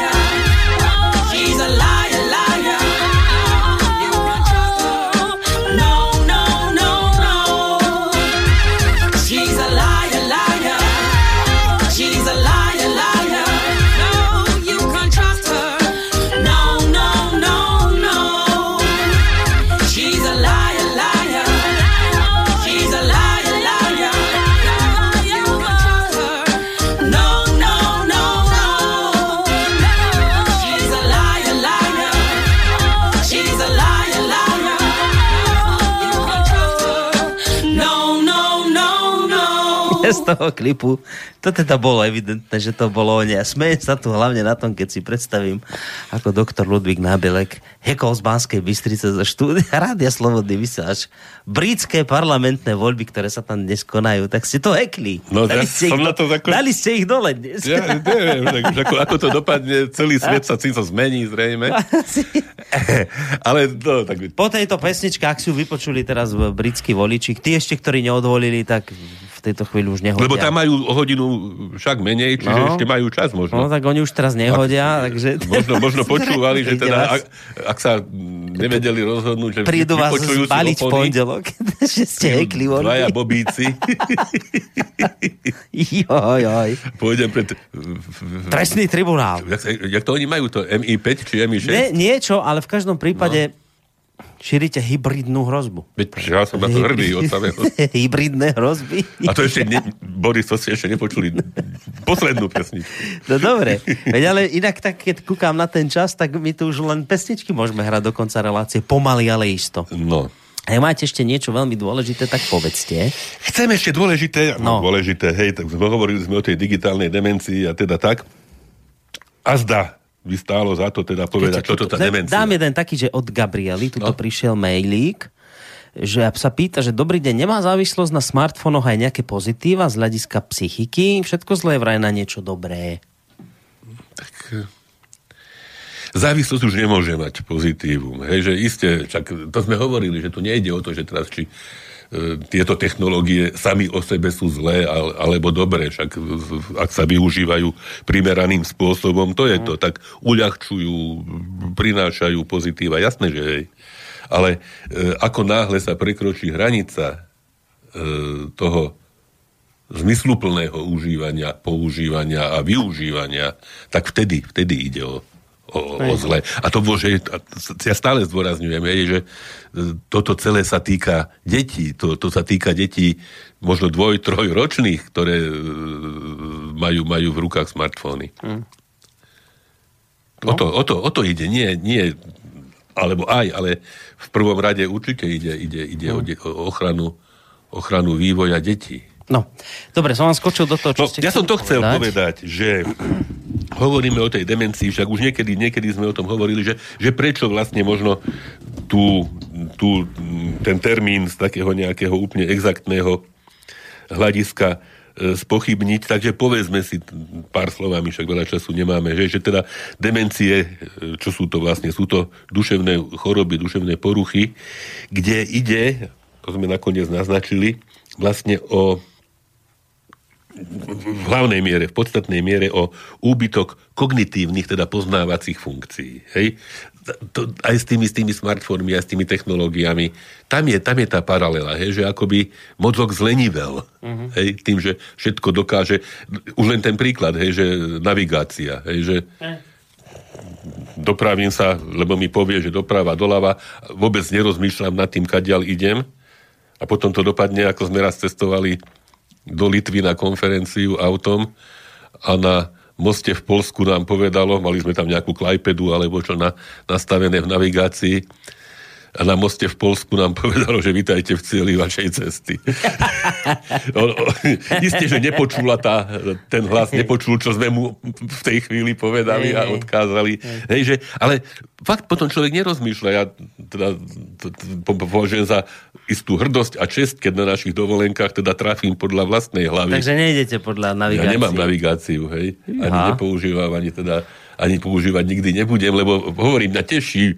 toho klipu, to teda bolo evidentné, že to bolo o ne. A smejem sa tu hlavne na tom, keď si predstavím, ako doktor Ludvík Nábelek hekol z Banskej Bystrice za štúdia Rádia Slobodný vysielač. Britské parlamentné voľby, ktoré sa tam dnes konajú, tak ste to hekli. No, dali, ja ste ich, na to tako... dali ste ich dole dnes. Ja neviem, tak, ako, ako to dopadne, celý svet sa to zmení zrejme. Ale to, tak... Po tejto pesničke, ak si ju vypočuli teraz britskí voliči, tí ešte, ktorí neodvolili, tak tejto chvíli už nehodia. Lebo tam majú o hodinu však menej, čiže no. ešte majú čas možno. No tak oni už teraz nehodia, ak, takže... Možno, možno počúvali, že teda, ak, ak sa nevedeli rozhodnúť, že Prídu vás zbaliť v pondelok, že ste hekli voľby. Dvaja bobíci. joj, joj. Pôjdem pred... Trestný tribunál. Jak, jak to oni majú, to MI5 či MI6? Nie, niečo, ale v každom prípade... No šírite hybridnú hrozbu. Veď ja som na to hrdý od samého. Hybridné hrozby. A to ešte, ne, Boris, to si ešte nepočuli poslednú pesničku. No dobre, veď ale inak tak, keď kúkam na ten čas, tak my tu už len pesničky môžeme hrať do konca relácie. Pomaly, ale isto. No. A máte ešte niečo veľmi dôležité, tak povedzte. Chcem ešte dôležité, no, no dôležité, hej, tak hovorili sme o tej digitálnej demencii a teda tak. A zdá, by stálo za to teda povedať, čo to tá demencia. Dám jeden taký, že od Gabriely, tuto no. prišiel mailík, že sa pýta, že dobrý deň, nemá závislosť na smartfónoch aj nejaké pozitíva z hľadiska psychiky? Všetko zlé vraj na niečo dobré. Tak závislosť už nemôže mať pozitívum. Hej, že iste, čak to sme hovorili, že tu nejde o to, že teraz či tieto technológie sami o sebe sú zlé alebo dobré, však ak sa využívajú primeraným spôsobom, to je to, mhm. tak uľahčujú, prinášajú pozitíva, jasné, že hej. Ale e, ako náhle sa prekročí hranica e, toho zmysluplného užívania, používania a využívania, tak vtedy, vtedy ide o, o, o zle. A to bolo, že ja stále zdôrazňujem, že e, toto celé sa týka detí, to, to sa týka detí možno dvoj, troj ročných, ktoré e, majú, majú v rukách smartfóny. Hmm. No. O, to, o, to, o to ide, nie, nie alebo aj, ale v prvom rade určite ide, ide, ide hmm. o, de, o ochranu, ochranu vývoja detí. No, dobre, som vám skočil do toho, čo no, ste Ja som to chcel povedať, povedať že hovoríme o tej demencii, však už niekedy, niekedy sme o tom hovorili, že, že prečo vlastne možno tú, tú, ten termín z takého nejakého úplne exaktného hľadiska e, spochybniť, takže povedzme si pár slovami, však veľa času nemáme, že, že teda demencie, e, čo sú to vlastne, sú to duševné choroby, duševné poruchy, kde ide, to sme nakoniec naznačili, vlastne o v hlavnej miere, v podstatnej miere o úbytok kognitívnych, teda poznávacích funkcií. Hej? To, aj s tými, s tými smartfónmi, aj s tými technológiami. Tam je, tam je tá paralela, hej? že akoby mozog zlenivel. Uh-huh. Hej? Tým, že všetko dokáže... Už len ten príklad, hej? že navigácia. Hej? Že uh dopravím sa, lebo mi povie, že doprava, doľava, vôbec nerozmýšľam nad tým, kadiaľ idem a potom to dopadne, ako sme raz cestovali do Litvy na konferenciu autom a na moste v Polsku nám povedalo, mali sme tam nejakú klajpedu alebo čo na, nastavené v navigácii, a na moste v Polsku nám povedalo, že vítajte v cieli vašej cesty. o, o, isté, že nepočula tá, ten hlas, nepočul, čo sme mu v tej chvíli povedali a odkázali. Hej, že, ale fakt potom človek nerozmýšľa. Ja teda považujem za istú hrdosť a čest, keď na našich dovolenkách teda trafím podľa vlastnej hlavy. Takže nejdete podľa navigácie. Ja nemám navigáciu, hej. Ani Aha. nepoužívam, ani teda ani používať nikdy nebudem, lebo hovorím, na teší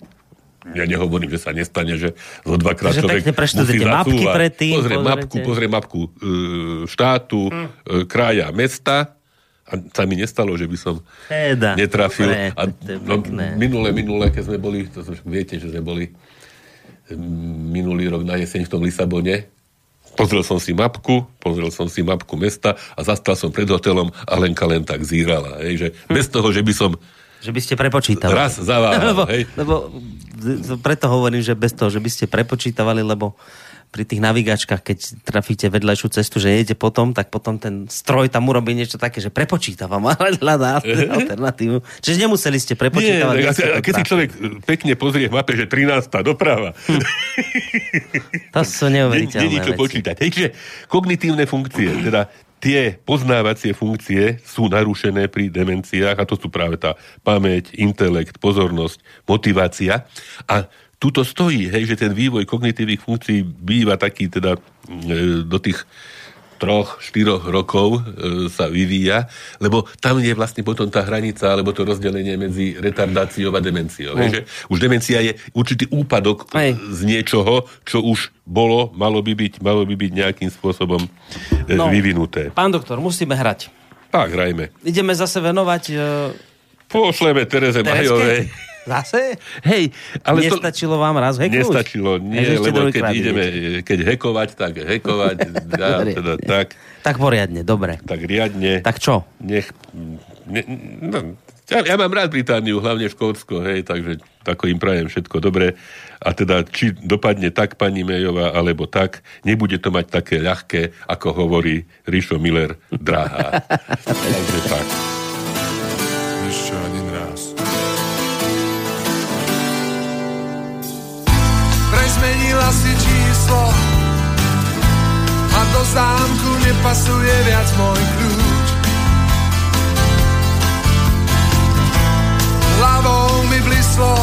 ja nehovorím, že sa nestane, že zo dvakrát že človek musí mapky predtým. Pozrie mapku, pozrie mapku e, štátu, hm. e, kraja, mesta a sa mi nestalo, že by som Teda, netrafil. Dobre, a no, minule, minule, keď sme boli, to viete, že sme boli minulý rok na jeseň v tom Lisabone, Pozrel som si mapku, pozrel som si mapku mesta a zastal som pred hotelom a Lenka len tak zírala. Hej, že hm. bez toho, že by som že by ste prepočítali. Raz zaváhal, lebo, hej. lebo preto hovorím, že bez toho, že by ste prepočítavali, lebo pri tých navigačkách, keď trafíte vedľajšiu cestu, že jede potom, tak potom ten stroj tam urobí niečo také, že prepočítavam, ale hľadá alternatívu. Čiže nemuseli ste prepočítavať. Nie, a keď si človek pekne pozrie v mape, že 13. doprava. Hm. to sú neuveriteľné Není čo počítať. Čiže kognitívne funkcie, teda tie poznávacie funkcie sú narušené pri demenciách a to sú práve tá pamäť, intelekt, pozornosť, motivácia a tuto stojí, hej, že ten vývoj kognitívnych funkcií býva taký teda e, do tých troch, štyroch rokov e, sa vyvíja, lebo tam je vlastne potom tá hranica, alebo to rozdelenie medzi retardáciou a demenciou. Mm. Hej, že už demencia je určitý úpadok Aj. z niečoho, čo už bolo, malo by byť, malo by byť nejakým spôsobom e, no, vyvinuté. Pán doktor, musíme hrať. Tak, hrajme. Ideme zase venovať... E... Pošleme Tereze Majovej. Zase? Hej, ale Nestačilo to... vám raz heknúť? Nestačilo, nie, lebo keď ideme, keď hekovať, tak hekovať, ja, teda, tak. Tak poriadne, dobre. Tak riadne. Tak čo? Nech, ne, no, ja, ja mám rád Britániu, hlavne Škótsko, hej, takže tako im prajem všetko dobre. A teda, či dopadne tak pani Mejová, alebo tak, nebude to mať také ľahké, ako hovorí Rišo Miller, drahá. takže tak. Ešte ani raz. Číslo a do zámku nepasuje viac môj kľúč. Hlavou mi blislo,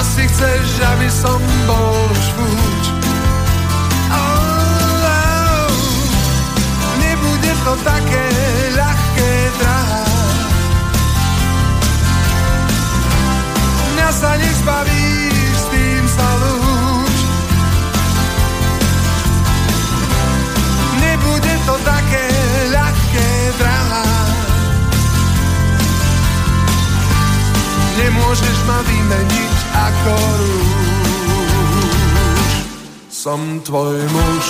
asi chceš, aby som bol už fúč. Oh, oh, nebude to také ľahké, drahá. Mňa sa nezbaví také ľahké, drahá. Nemôžeš ma vymeniť ako rúž. Som tvoj muž.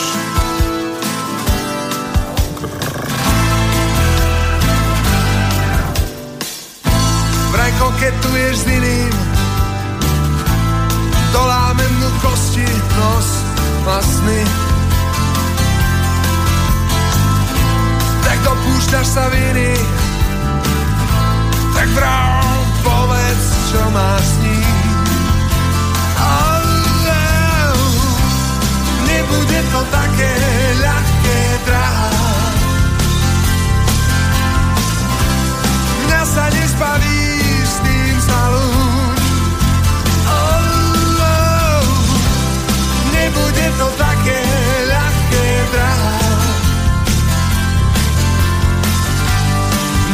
Vraj koketuješ s iným doláme mu kosti, nos a. dopúšťaš sa viny, tak vrál, povedz, čo máš s ním. Oh, nebude to také ľahké, drahá. Mňa sa nezbaví, s tým sa ľúč. nebude to také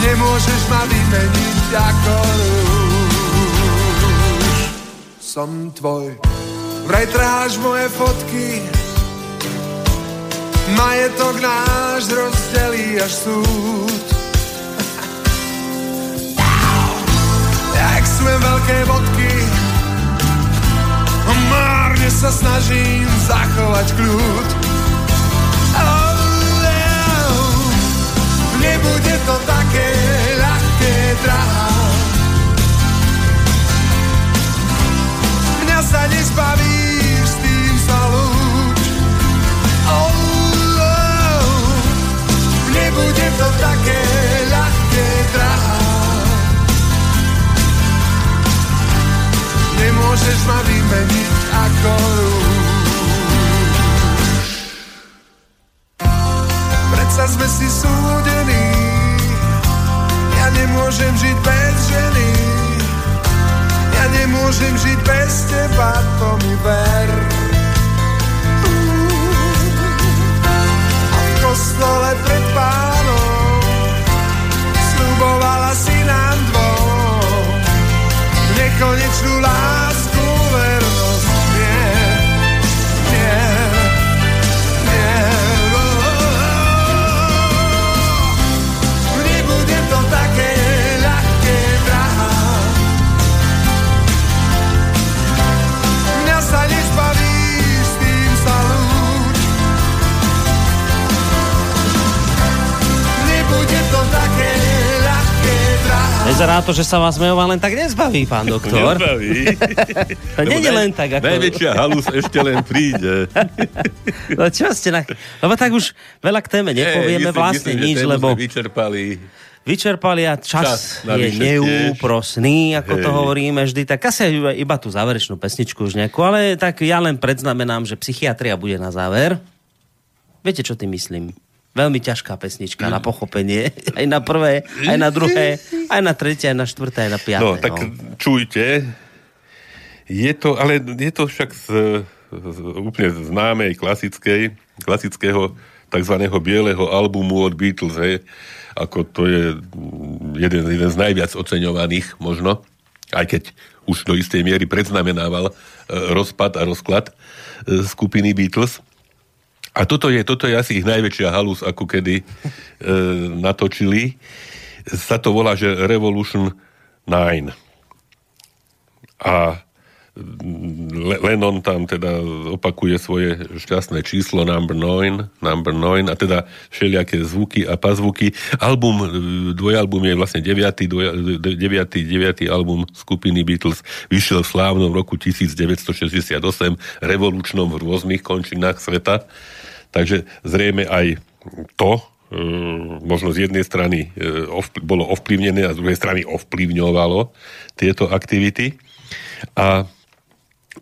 Nemôžeš ma vymeniť ako rúž. Som tvoj, vraj trháš moje fotky, majetok náš rozdelí až súd. Jak sme veľké vodky, márne sa snažím zachovať kľud. Oh, oh, nebude to také drahá. Mňa sa nezbaví, s tým sa lúč. Oh, oh, nebude to také ľahké, drahá. Nemôžeš ma vymeniť ako rúž. Predsa sme si súdení, nemôžem žiť bez ženy. Ja nemôžem žiť bez teba, to mi ver. A v kostole pred pánom Slubovala si nám dvom. Nekonečnú lásku Vyzerá to, že sa vás Mejová len tak nezbaví, pán doktor. Nebaví. To nie je len tak, ako... Najväčšia halus ešte len príde. No čo ste na... Lebo tak už veľa k téme nepovieme Ej, myslím- vlastne myslím, nič, lebo vyčerpali. vyčerpali a čas, Čas je neúprosný, ako to Hej. hovoríme vždy. Tak asi iba, iba tú záverečnú pesničku už nejakú, ale tak ja len predznamenám, že psychiatria bude na záver. Viete, čo tým myslím? Veľmi ťažká pesnička na pochopenie. Aj na prvé, aj na druhé, aj na tretie, aj na štvrté, aj na piaté. No, tak čujte. Je to, ale je to však z, z úplne známej klasickej, klasického tzv. bieleho albumu od Beatles, hej. Ako to je jeden, jeden z najviac oceňovaných možno, aj keď už do istej miery predznamenával e, rozpad a rozklad e, skupiny Beatles. A toto je, toto je asi ich najväčšia halus, ako kedy e, natočili. Sa to volá, že Revolution 9. A Le- Lennon tam teda opakuje svoje šťastné číslo number 9, number 9 a teda všelijaké zvuky a pazvuky. Album, e, dvojalbum je vlastne deviatý, dvoja, de- deviatý, deviatý album skupiny Beatles vyšiel v slávnom roku 1968, revolučnom v rôznych končinách sveta. Takže zrejme aj to, e, možno z jednej strany e, bolo ovplyvnené a z druhej strany ovplyvňovalo tieto aktivity. A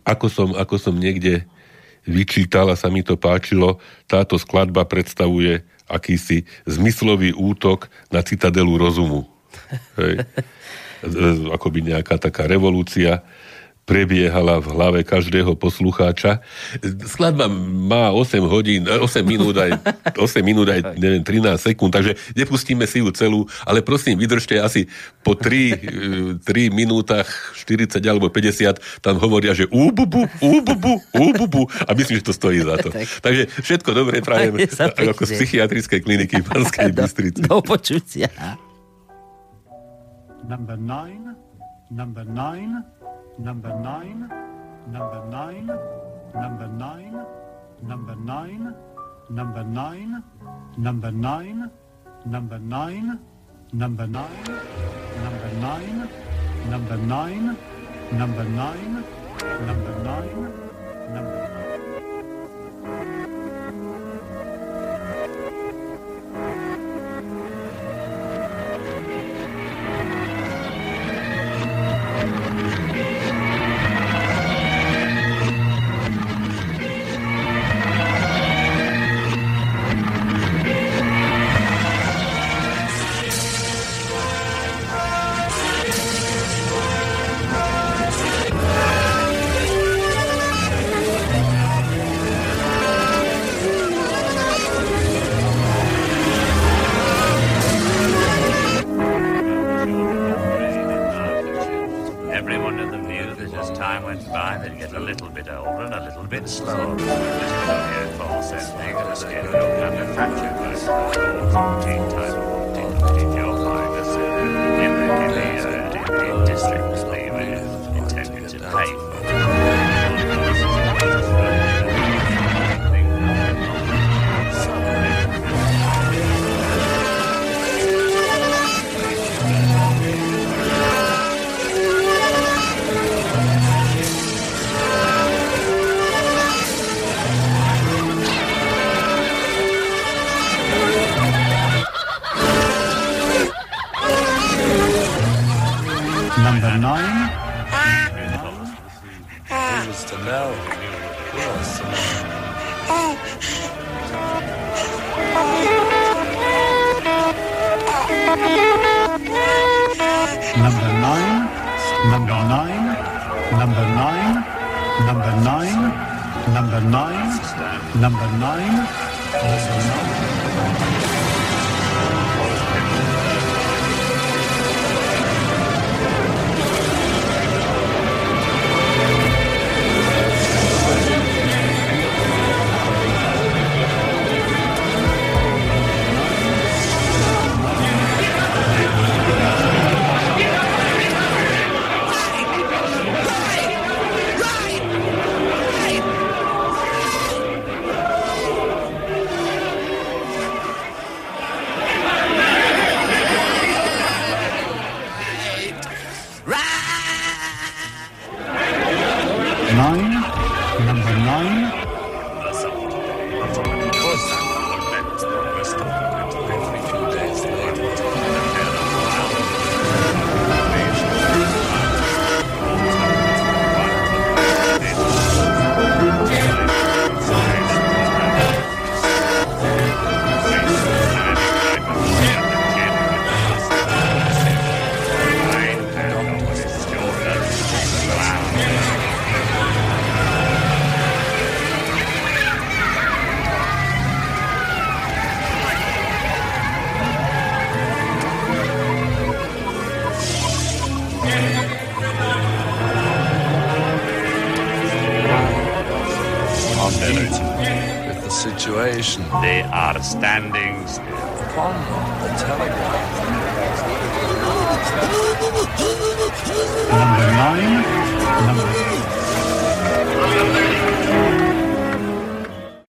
ako som, ako som niekde vyčítal a sa mi to páčilo, táto skladba predstavuje akýsi zmyslový útok na citadelu rozumu. Hej. Akoby nejaká taká revolúcia prebiehala v hlave každého poslucháča. Skladba má 8 hodín, eh, 8 minút aj, 8 minút aj neviem, 13 sekúnd, takže nepustíme si ju celú, ale prosím, vydržte asi po 3, 3 minútach 40 alebo 50, tam hovoria, že úbubu, úbubu, úbubu a myslím, že to stojí za to. Tak. Takže všetko dobre prajem ako z psychiatrickej kliniky v Banskej do, Bystrici. do počutia. Number nine, number nine, number nine, number nine, number nine, number nine, number nine, number nine, number nine, number nine, number nine, number nine, number nine, number nine, number Everyone number nine, number nine, number nine, number nine, number nine, standing